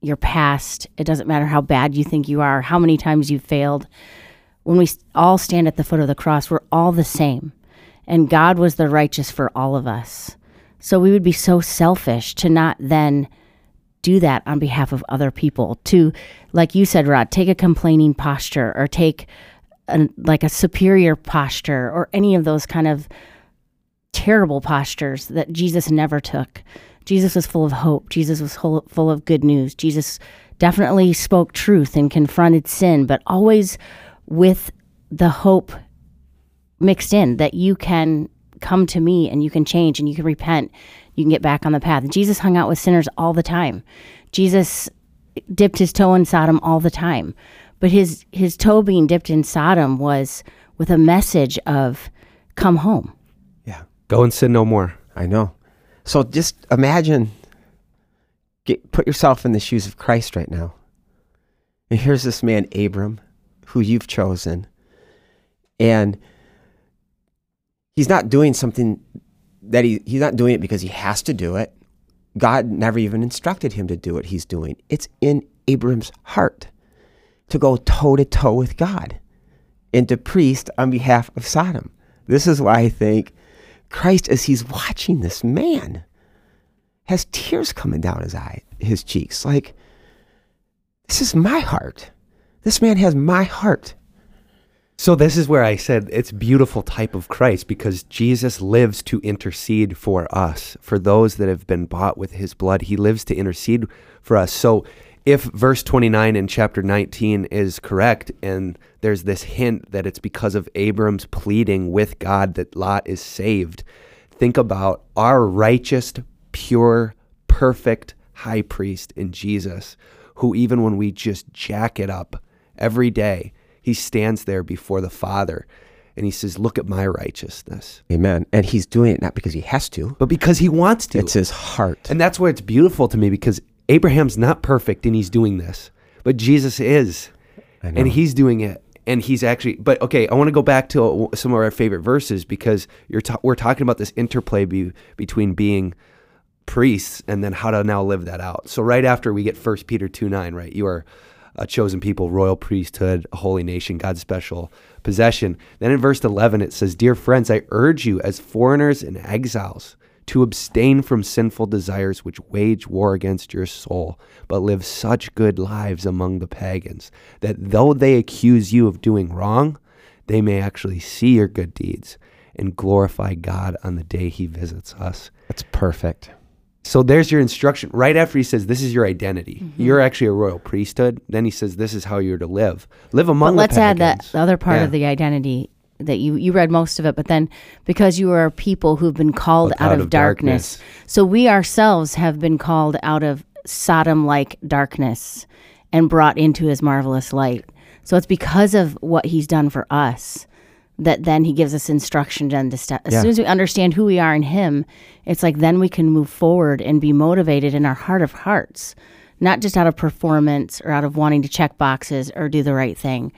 your past, it doesn't matter how bad you think you are, how many times you've failed. When we all stand at the foot of the cross, we're all the same. And God was the righteous for all of us. So we would be so selfish to not then do that on behalf of other people. To, like you said, Rod, take a complaining posture or take a, like a superior posture or any of those kind of terrible postures that Jesus never took. Jesus was full of hope. Jesus was full, full of good news. Jesus definitely spoke truth and confronted sin, but always with the hope mixed in that you can come to me and you can change and you can repent. You can get back on the path. Jesus hung out with sinners all the time. Jesus dipped his toe in Sodom all the time. But his his toe being dipped in Sodom was with a message of come home. Yeah. Go and sin no more. I know. So just imagine, get, put yourself in the shoes of Christ right now. And here's this man, Abram, who you've chosen. And he's not doing something that he, he's not doing it because he has to do it. God never even instructed him to do what he's doing. It's in Abram's heart to go toe to toe with God and to priest on behalf of Sodom. This is why I think Christ, as he's watching this man, has tears coming down his eye, his cheeks. Like, this is my heart. This man has my heart. So this is where I said it's beautiful type of Christ because Jesus lives to intercede for us, for those that have been bought with his blood. He lives to intercede for us. So if verse 29 in chapter 19 is correct and there's this hint that it's because of Abram's pleading with God that Lot is saved, think about our righteous, pure, perfect high priest in Jesus, who even when we just jack it up every day, he stands there before the Father and he says, Look at my righteousness. Amen. And he's doing it not because he has to, But because he wants to. it's his heart. and that's where it's beautiful to me because Abraham's not perfect and he's doing this, but Jesus is. I know. And he's doing it. And he's actually, but okay, I want to go back to some of our favorite verses because you're ta- we're talking about this interplay be- between being priests and then how to now live that out. So right after we get First Peter 2 9, right? You are a chosen people, royal priesthood, a holy nation, God's special possession. Then in verse 11, it says, Dear friends, I urge you as foreigners and exiles to abstain from sinful desires which wage war against your soul, but live such good lives among the pagans, that though they accuse you of doing wrong, they may actually see your good deeds and glorify God on the day he visits us. That's perfect. So there's your instruction. Right after he says, This is your identity. Mm-hmm. You're actually a royal priesthood. Then he says, This is how you're to live. Live among But let's add that the other part Yeah. of the identity that you you read most of it, but then because you are a people who've been called Look out, of, darkness. so we ourselves have been called out of Sodom-like darkness and brought into His marvelous light. So it's because of what He's done for us that then He gives us instruction to step. As Yeah. soon as we understand who we are in Him, it's like then we can move forward and be motivated in our heart of hearts, not just out of performance or out of wanting to check boxes or do the right thing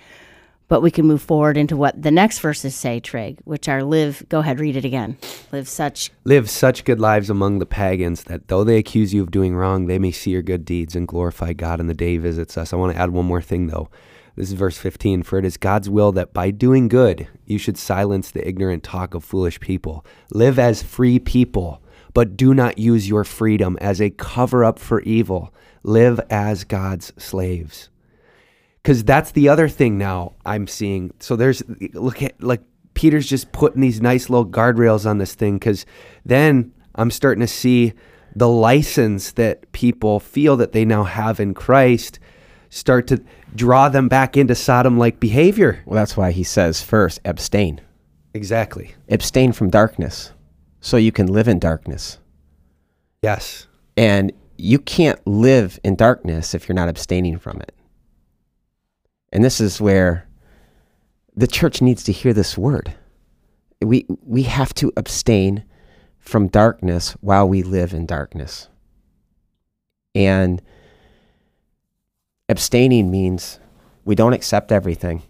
but we can move forward into what the next verses say, Tryg, which are live. Go ahead, read it again. Live such. Live such good lives among the pagans that though they accuse you of doing wrong, they may see your good deeds and glorify God in the day he visits us. I want to add one more thing though. This is verse 15. For it is God's will that by doing good, you should silence the ignorant talk of foolish people. Live as free people, but do not use your freedom as a cover up for evil. Live as God's slaves. Because that's the other thing now I'm seeing. So there's, look at, like, Peter's just putting these nice little guardrails on this thing. Because then I'm starting to see the license that people feel that they now have in Christ start to draw them back into Sodom like behavior. Well, that's why he says first, abstain. Exactly. Abstain from darkness so you can live in darkness. Yes. And you can't live in darkness if you're not abstaining from it. And this is where the church needs to hear this word. We, we have to abstain from darkness while we live in darkness. And abstaining means we don't accept everything.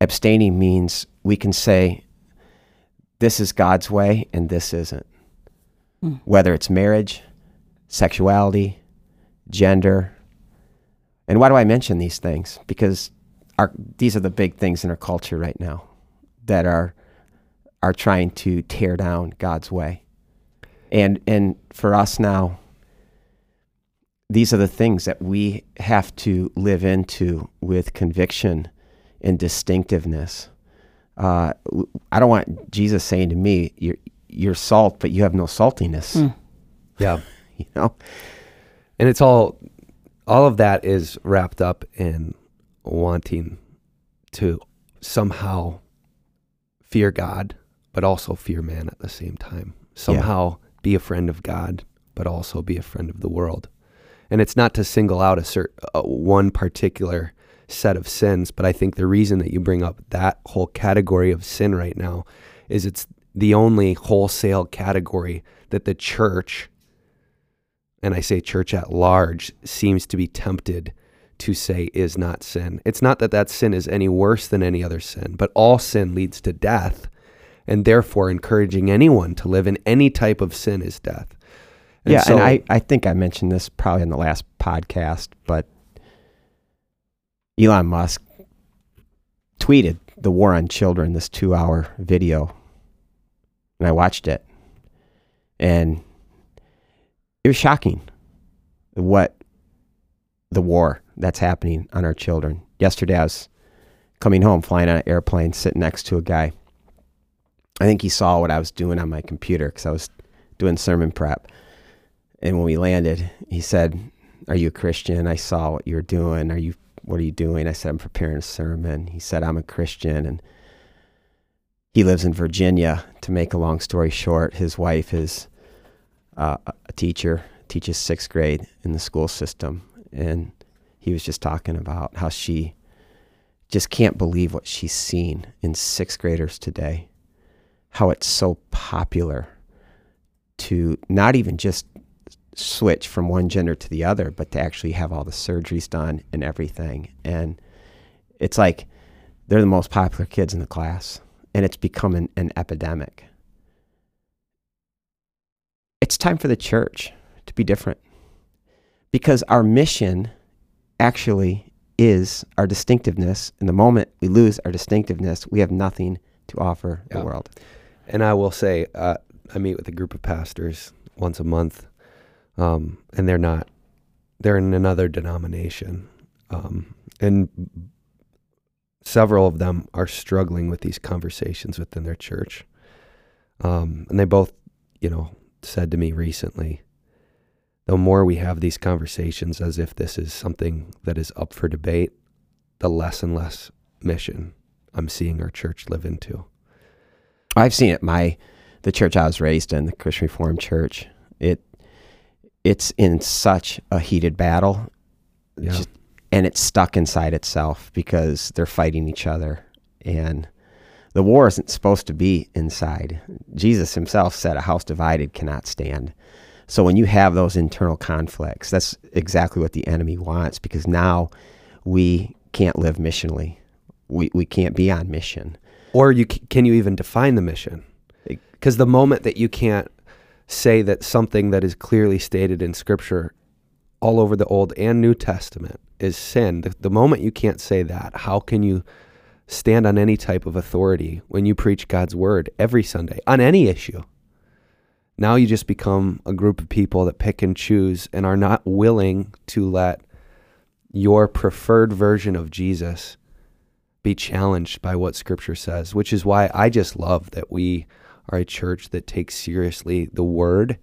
Abstaining means we can say, this is God's way and this isn't. Mm. Whether it's marriage, sexuality, gender. And why do I mention these things? Because our, these are the big things in our culture right now that are are trying to tear down God's way. And and for us now, these are the things that we have to live into with conviction and distinctiveness. Uh, I don't want Jesus saying to me, "You're you're salt, but you have no saltiness." Mm. Yeah, you know. And it's all all of that is wrapped up in wanting to somehow fear God, but also fear man at the same time. Somehow yeah. be a friend of God, but also be a friend of the world and it's not to single out a certain uh, one particular set of sins, but I think the reason that you bring up that whole category of sin right now is it's the only wholesale category that the church, and I say church at large, seems to be tempted to say is not sin. It's not that that sin is any worse than any other sin, but all sin leads to death, and therefore encouraging anyone to live in any type of sin is death. And yeah, so, and I, I think I mentioned this probably in the last podcast, but Elon Musk tweeted the war on children, this two hour video. And I watched it. And it was shocking what the war that's happening on our children. Yesterday, I was coming home, flying on an airplane, sitting next to a guy. I think he saw what I was doing on my computer because I was doing sermon prep. And when we landed, he said, Are you a Christian? I saw what you were doing. Are you what are you doing? I said, I'm preparing a sermon. He said, I'm a Christian and he lives in Virginia. To make a long story short, his wife is uh, a teacher, teaches sixth grade in the school system. And he was just talking about how she just can't believe what she's seen in sixth graders today. How it's so popular to not even just switch from one gender to the other, but to actually have all the surgeries done and everything. And it's like they're the most popular kids in the class, and it's become an, an epidemic. It's time for the church to be different because our mission actually is our distinctiveness. And the moment we lose our distinctiveness, we have nothing to offer yeah. the world. And I will say, uh, I meet with a group of pastors once a month um, and they're not. They're in another denomination, um, and several of them are struggling with these conversations within their church. Um, and they both, you know, said to me recently, the more we have these conversations as if this is something that is up for debate, the less and less mission I'm seeing our church live into. I've seen it. My the church I was raised in, the Christian Reformed Church, it it's in such a heated battle. Yeah. Just, and it's stuck inside itself because they're fighting each other. And the war isn't supposed to be inside. Jesus himself said, A house divided cannot stand. So when you have those internal conflicts, that's exactly what the enemy wants because now we can't live missionally. We, we can't be on mission. Or you can you even define the mission? Because the moment that you can't say that something that is clearly stated in Scripture all over the Old and New Testament is sin. The, the moment you can't say that, how can you stand on any type of authority when you preach God's word every Sunday on any issue? Now you just become a group of people that pick and choose and are not willing to let your preferred version of Jesus be challenged by what scripture says, which is why I just love that we are a church that takes seriously the word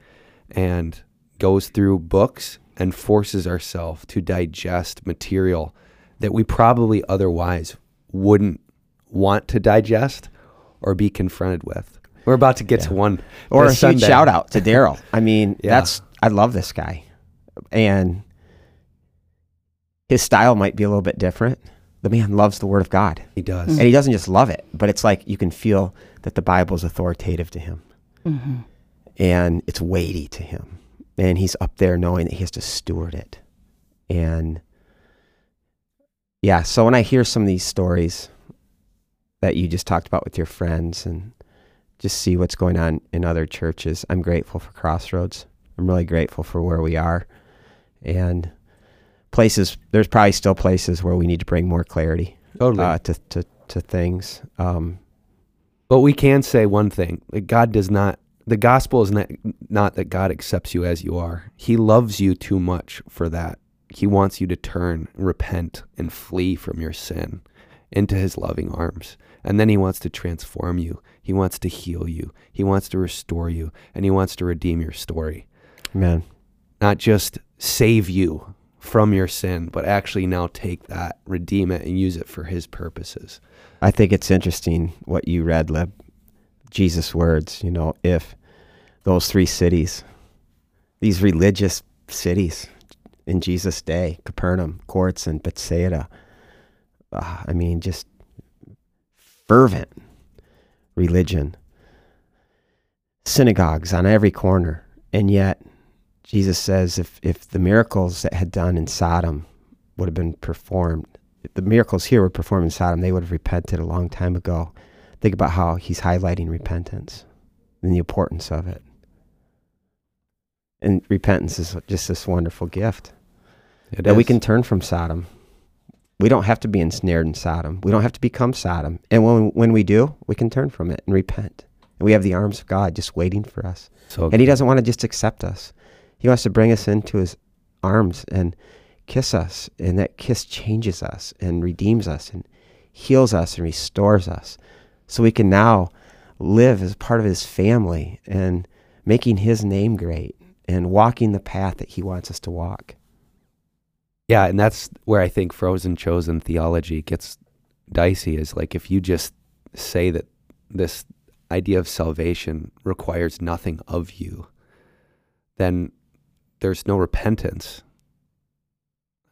and goes through books and forces ourselves to digest material that we probably otherwise wouldn't want to digest or be confronted with. We're about to get Yeah. to one Or a this huge shout out to Daryl. I mean, Yeah. that's I love this guy, and his style might be a little bit different. The man loves the Word of God, He does. and he doesn't just love it, but it's like you can feel that the Bible is authoritative to him, hmm and it's weighty to him, and he's up there knowing that he has to steward it, and yeah. So when I hear some of these stories that you just talked about with your friends and just see what's going on in other churches. I'm grateful for Crossroads. I'm really grateful for where we are. And places, there's probably still places where we need to bring more clarity Totally. uh, to, to, to things. Um, But we can say one thing: that God does not. The gospel is not not that God accepts you as you are. He loves you too much for that. He wants you to turn, repent, and flee from your sin into His loving arms. And then He wants to transform you. He wants to heal you. He wants to restore you, and He wants to redeem your story. man, Not just save you from your sin, but actually now take that, redeem it, and use it for His purposes. I think it's interesting what you read, Lib. Jesus' words, you know, if those three cities, these religious cities in Jesus' day, Capernaum, Chorazin, and Bethsaida, uh, I mean, just fervent religion, synagogues on every corner. And yet, Jesus says if, if the miracles that had done in Sodom would have been performed, the miracles here were performed in Sodom, they would have repented a long time ago. Think about how he's highlighting repentance and the importance of it. And repentance is just this wonderful gift It that we can turn from Sodom. We don't have to be ensnared in Sodom. We don't have to become Sodom. And when, when we do, we can turn from it and repent. And we have the arms of God just waiting for us. So And he doesn't want to just accept us. He wants to bring us into his arms and kiss us. And that kiss changes us and redeems us and heals us and restores us. So we can now live as part of his family and making his name great and walking the path that he wants us to walk. Yeah, and that's where I think frozen chosen theology gets dicey is like if you just say that this idea of salvation requires nothing of you, then there's no repentance.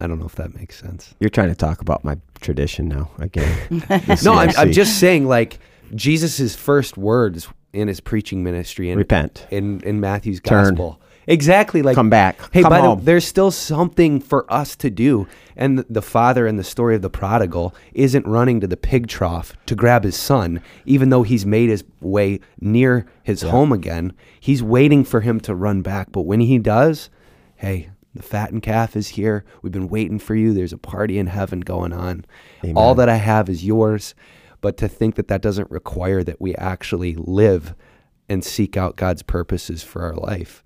I don't know if that makes sense. You're trying to talk about my tradition now again. No, I'm, I'm just saying like Jesus's first words in his preaching ministry in repent, in, in Matthew's Turn. gospel. Exactly like come back, Hey, come by home. the there's still something for us to do. And the, the father in the story of the prodigal isn't running to the pig trough to grab his son, even though he's made his way near his home again. He's waiting for him to run back. But when he does, hey, the fattened calf is here. We've been waiting for you. There's a party in heaven going on. Amen. All that I have is yours. But to think that that doesn't require that we actually live and seek out God's purposes for our life.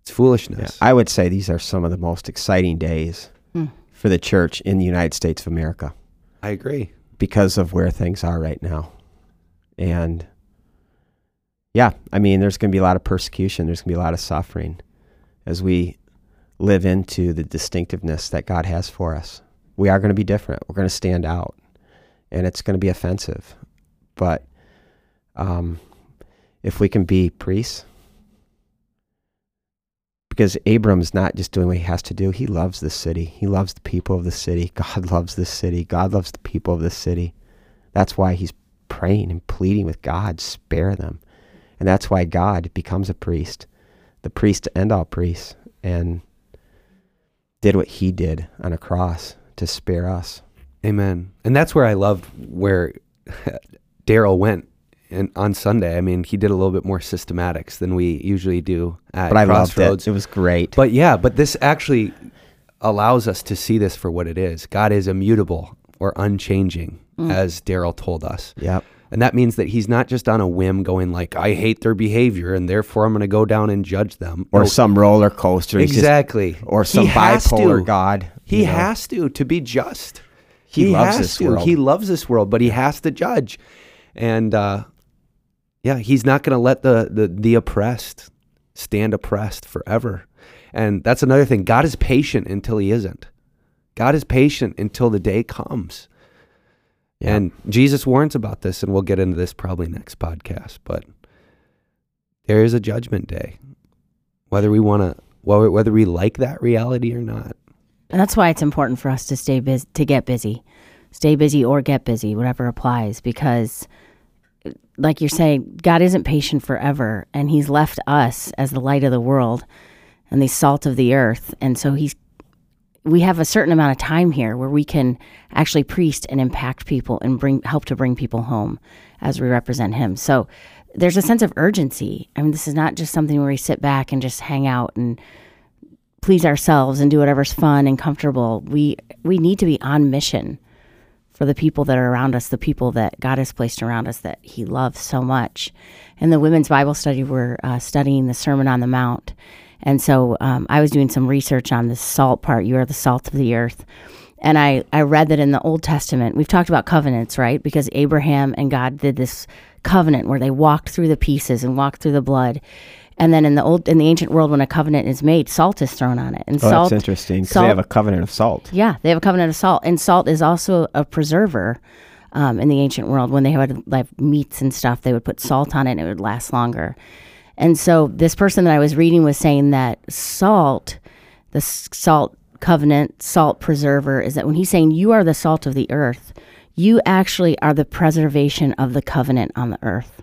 It's Yeah, foolishness. I would say these are some of the most exciting days Hmm. for the church in the United States of America I agree. because of where things are right now. And yeah, I mean, there's going to be a lot of persecution, there's going to be a lot of suffering as we live into the distinctiveness that God has for us. We are going to be different, we're going to stand out, and it's going to be offensive. But um, if we can be priests, because Abram's not just doing what he has to do. He loves this city. He loves the people of the city. God loves this city. God loves the people of this city. That's why he's praying and pleading with God, spare them. And that's why God becomes a priest, the priest to end all priests, and did what he did on a cross to spare us. Amen. And that's where I loved where Daryl went and on Sunday. I mean, he did a little bit more systematics than we usually do at But I loved it. It was great. But yeah, but this actually allows us to see this for what it is. God is immutable or unchanging, mm. as Daryl told us. Yep. And that means that he's not just on a whim going like, I hate their behavior and therefore I'm going to go down and judge them. Or No, some roller coaster. He's just- exactly. or some bipolar to. God. He know. has to to be just. He loves has this to. world. He loves this world, but he has to judge. And uh, yeah, he's not going to let the, the the oppressed stand oppressed forever. And that's another thing. God is patient until he isn't. God is patient until the day comes. Yeah. And Jesus warns about this, and we'll get into this probably next podcast. But there is a judgment day, whether we want to, whether we like that reality or not. And that's why it's important for us to stay busy, to get busy, stay busy or get busy, whatever applies. Because, like you're saying, God isn't patient forever, and He's left us as the light of the world and the salt of the earth. And so He's, we have a certain amount of time here where we can actually priest and impact people and bring help to bring people home as we represent Him. So there's a sense of urgency. I mean, this is not just something where we sit back and just hang out and please ourselves and do whatever's fun and comfortable. We we need to be on mission for the people that are around us, the people that God has placed around us that He loves so much. In the women's Bible study, we're uh, studying the Sermon on the Mount, and so um, I was doing some research on the salt part. You are the salt of the earth. And I, I read that in the Old Testament, we've talked about covenants, right? Because Abraham and God did this covenant where they walked through the pieces and walked through the blood. And then in the old in the ancient world, when a covenant is made, salt is thrown on it. And Oh, salt that's interesting. 'cause salt- they have a covenant of salt. yeah, they have a covenant of salt, and salt is also a preserver. Um, in the ancient world, when they had like meats and stuff, they would put salt on it, and it would last longer. And so, this person that I was reading was saying that salt, the salt covenant, salt preserver, is that when he's saying you are the salt of the earth, you actually are the preservation of the covenant on the earth.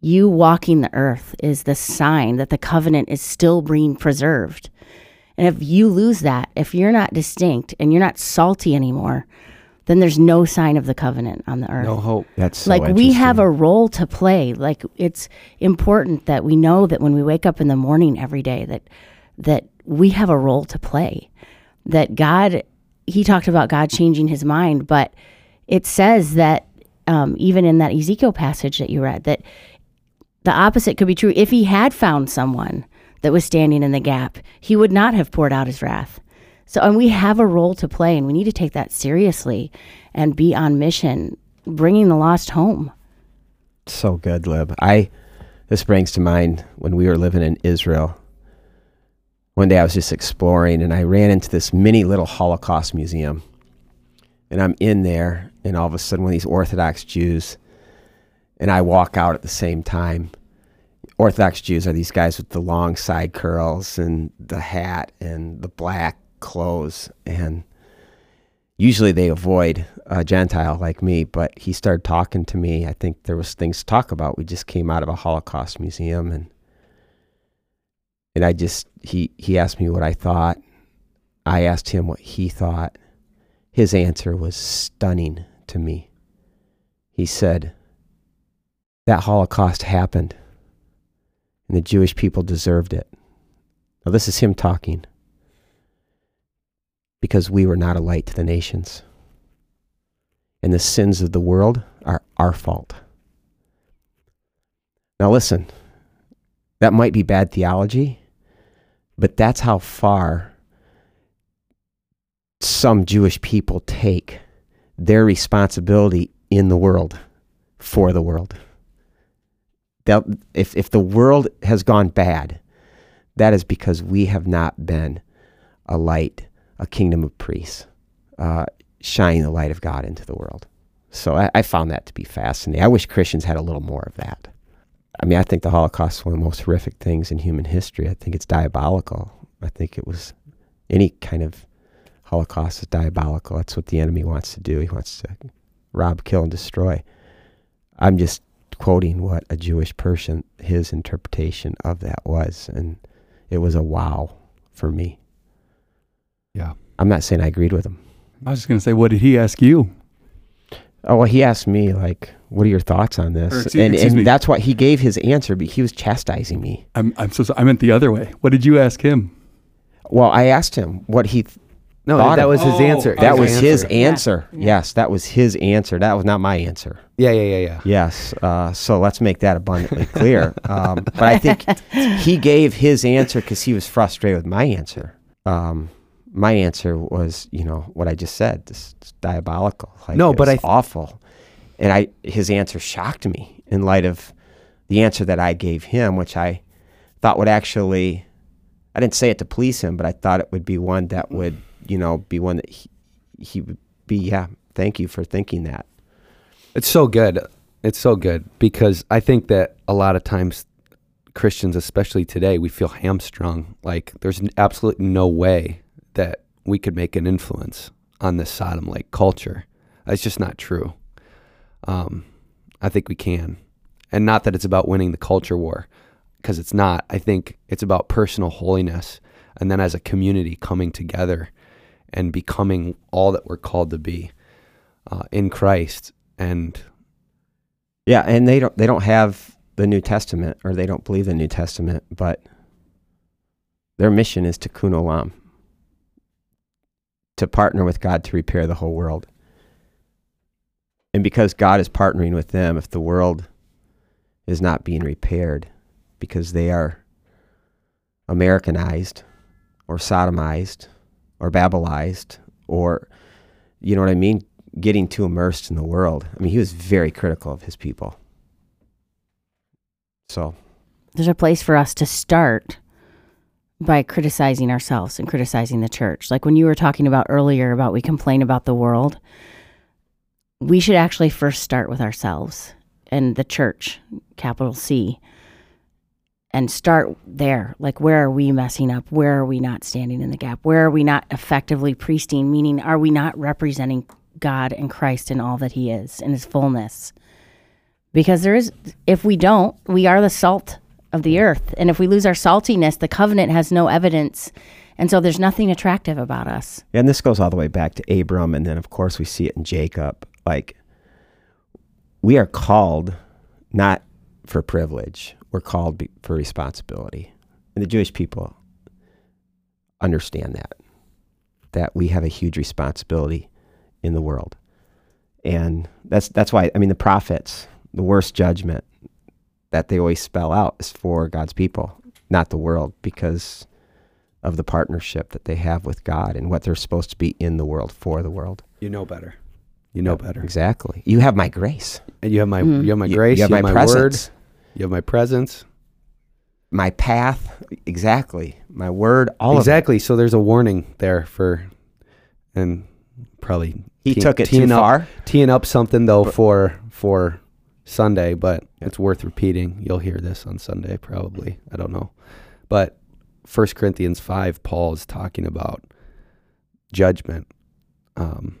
You walking the earth is the sign that the covenant is still being preserved. And if you lose that, if you're not distinct and you're not salty anymore, then there's no sign of the covenant on the earth. No hope. That's so like we have a role to play. Like it's important that we know that when we wake up in the morning every day that that we have a role to play. That God he talked about God changing his mind, but it says that um, even in that Ezekiel passage that you read, that the opposite could be true. If he had found someone that was standing in the gap, he would not have poured out his wrath. So, and we have a role to play, and we need to take that seriously and be on mission, bringing the lost home. so good, Lib. I this brings to mind when we were living in Israel. One day I was just exploring and I ran into this mini little Holocaust museum. And I'm in there and all of a sudden one of these Orthodox Jews and I walk out at the same time. Orthodox Jews are these guys with the long side curls and the hat and the black clothes and usually they avoid a Gentile like me, but he started talking to me. I think there was things to talk about. We just came out of a Holocaust museum and and I just he he asked me what I thought. I asked him what he thought. His answer was stunning to me. He said that Holocaust happened and the Jewish people deserved it. Now this is him talking because we were not a light to the nations. And the sins of the world are our fault. Now, listen, that might be bad theology, but that's how far some Jewish people take their responsibility in the world for the world. If, if the world has gone bad, that is because we have not been a light a kingdom of priests, uh, shining the light of God into the world. So I, I found that to be fascinating. I wish Christians had a little more of that. I mean, I think the Holocaust is one of the most horrific things in human history. I think it's diabolical. I think it was any kind of Holocaust is diabolical. That's what the enemy wants to do. He wants to rob, kill, and destroy. I'm just quoting what a Jewish person, his interpretation of that was. And it was a wow for me. Yeah. I'm not saying I agreed with him. I was just going to say, what did he ask you? Oh, well, he asked me, like, what are your thoughts on this? Or excuse- and excuse and me. that's why he gave his answer, but he was chastising me. I'm, I'm so sorry. I meant the other way. What did you ask him? Well, I asked him what he. Th- No, Thought that of- was his Oh, answer. that His was his answer. answer. Yeah. Yes, that was his answer. That was not my answer. Yeah, yeah, yeah, yeah. Yes. Uh, so let's make that abundantly clear. Um, but I think he gave his answer because he was frustrated with my answer. Um, my answer was, you know, what I just said. This is diabolical. Like, No, but I th- awful. And I his answer shocked me in light of the answer that I gave him, which I thought would actually. I didn't say it to please him, but I thought it would be one that would, you know, be one that he, he would be. Yeah, thank you for thinking that. It's so good. It's so good because I think that a lot of times Christians, especially today, we feel hamstrung. Like there's absolutely no way that we could make an influence on this Sodom like culture. That's just not true. Um, I think we can. And not that it's about winning the culture war, because it's not. I think it's about personal holiness and then as a community coming together and becoming all that we're called to be uh, in Christ. And Yeah, and they don't they don't have the New Testament or they don't believe the New Testament, but their mission is tikkun olam, to partner with God to repair the whole world. And because God is partnering with them, if the world is not being repaired because they are Americanized or sodomized or Babylized or, you know what I mean? Getting too immersed in the world. I mean, he was very critical of his people. So, There's a place for us to start by criticizing ourselves and criticizing the church. Like when you were talking about earlier about we complain about the world, we should actually first start with ourselves and the church, capital C, and start there. Like, where are we messing up? Where are we not standing in the gap? Where are we not effectively priesting? Meaning, are we not representing God and Christ in all that He is in His fullness? Because there is, if we don't, we are the salt of the earth. And if we lose our saltiness, the covenant has no evidence. And so there's nothing attractive about us. and this goes all the way back to Abram. And then, of course, we see it in Jacob. Like, we are called not for privilege, we're called for responsibility. And the Jewish people understand that, that we have a huge responsibility in the world. And that's, that's why, I mean, the prophets, the worst judgment that they always spell out is for God's people, not the world, because of the partnership that they have with God and what they're supposed to be in the world for the world. you know better. You know better. Exactly. You have my grace. And you have my Mm. you have my You- grace, You have my, word, presence. you have my presence. My path. Exactly. My word. All exactly. So there's a warning there for and probably. He Te- took it teeing too up- far. teeing up something though But- for for Sunday, but it's worth repeating. You'll hear this on Sunday probably. I don't know. But First Corinthians 5 Paul is talking about judgment. Um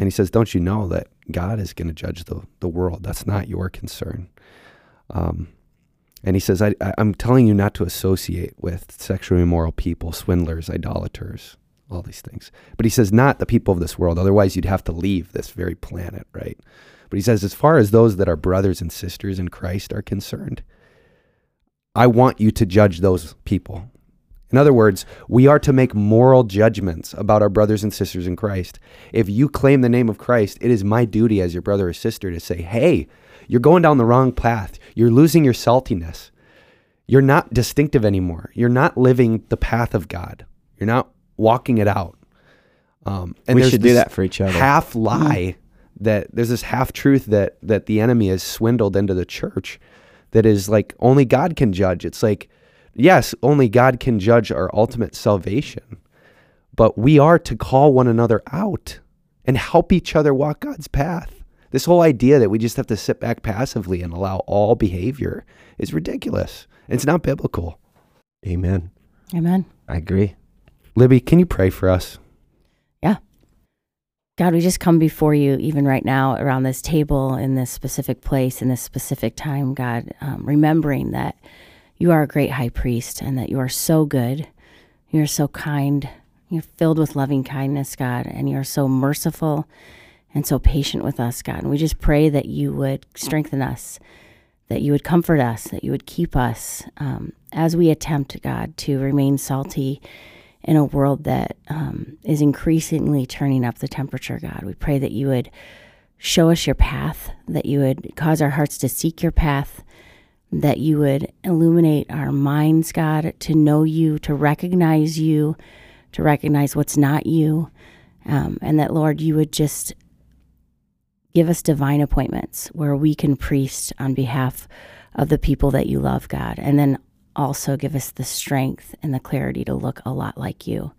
and he says, "Don't you know that God is going to judge the the world? That's not your concern." Um and he says, I, I, I'm telling you not to associate with sexually immoral people, swindlers, idolaters, all these things. But he says, not the people of this world. Otherwise, you'd have to leave this very planet, right? But he says, as far as those that are brothers and sisters in Christ are concerned, I want you to judge those people. In other words, we are to make moral judgments about our brothers and sisters in Christ. If you claim the name of Christ, it is my duty as your brother or sister to say, hey, you're going down the wrong path. You're losing your saltiness. You're not distinctive anymore. You're not living the path of God. You're not walking it out. Um, and we should do this that for each other. half lie that there's this half truth that that the enemy has swindled into the church that is like only God can judge. It's like yes, only God can judge our ultimate salvation. But we are to call one another out and help each other walk God's path. This whole idea that we just have to sit back passively and allow all behavior is ridiculous. It's not biblical. Amen. Amen. I agree. Libby, can you pray for us? God, we just come before you even right now around this table in this specific place in this specific time, God, um, remembering that you are a great high priest and that you are so good. You're so kind. You're filled with loving kindness, God, and you're so merciful and so patient with us, God. And we just pray that you would strengthen us, that you would comfort us, that you would keep us um, as we attempt, God, to remain salty in a world that um, is increasingly turning up the temperature, God. We pray that you would show us your path, that you would cause our hearts to seek your path, that you would illuminate our minds, God, to know you, to recognize you, to recognize what's not you, um, and that, Lord, you would just give us divine appointments where we can priest on behalf of the people that you love, God, and then also give us the strength and the clarity to look a lot like you.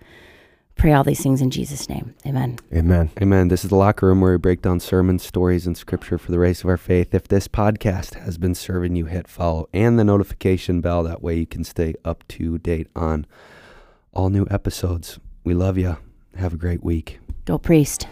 Pray all these things in Jesus' name. Amen. Amen. Amen. This is the locker room where we break down sermons, stories, and scripture for the race of our faith. If this podcast has been serving you, hit follow and the notification bell. That way you can stay up to date on all new episodes. We love you. Have a great week. Go, priest.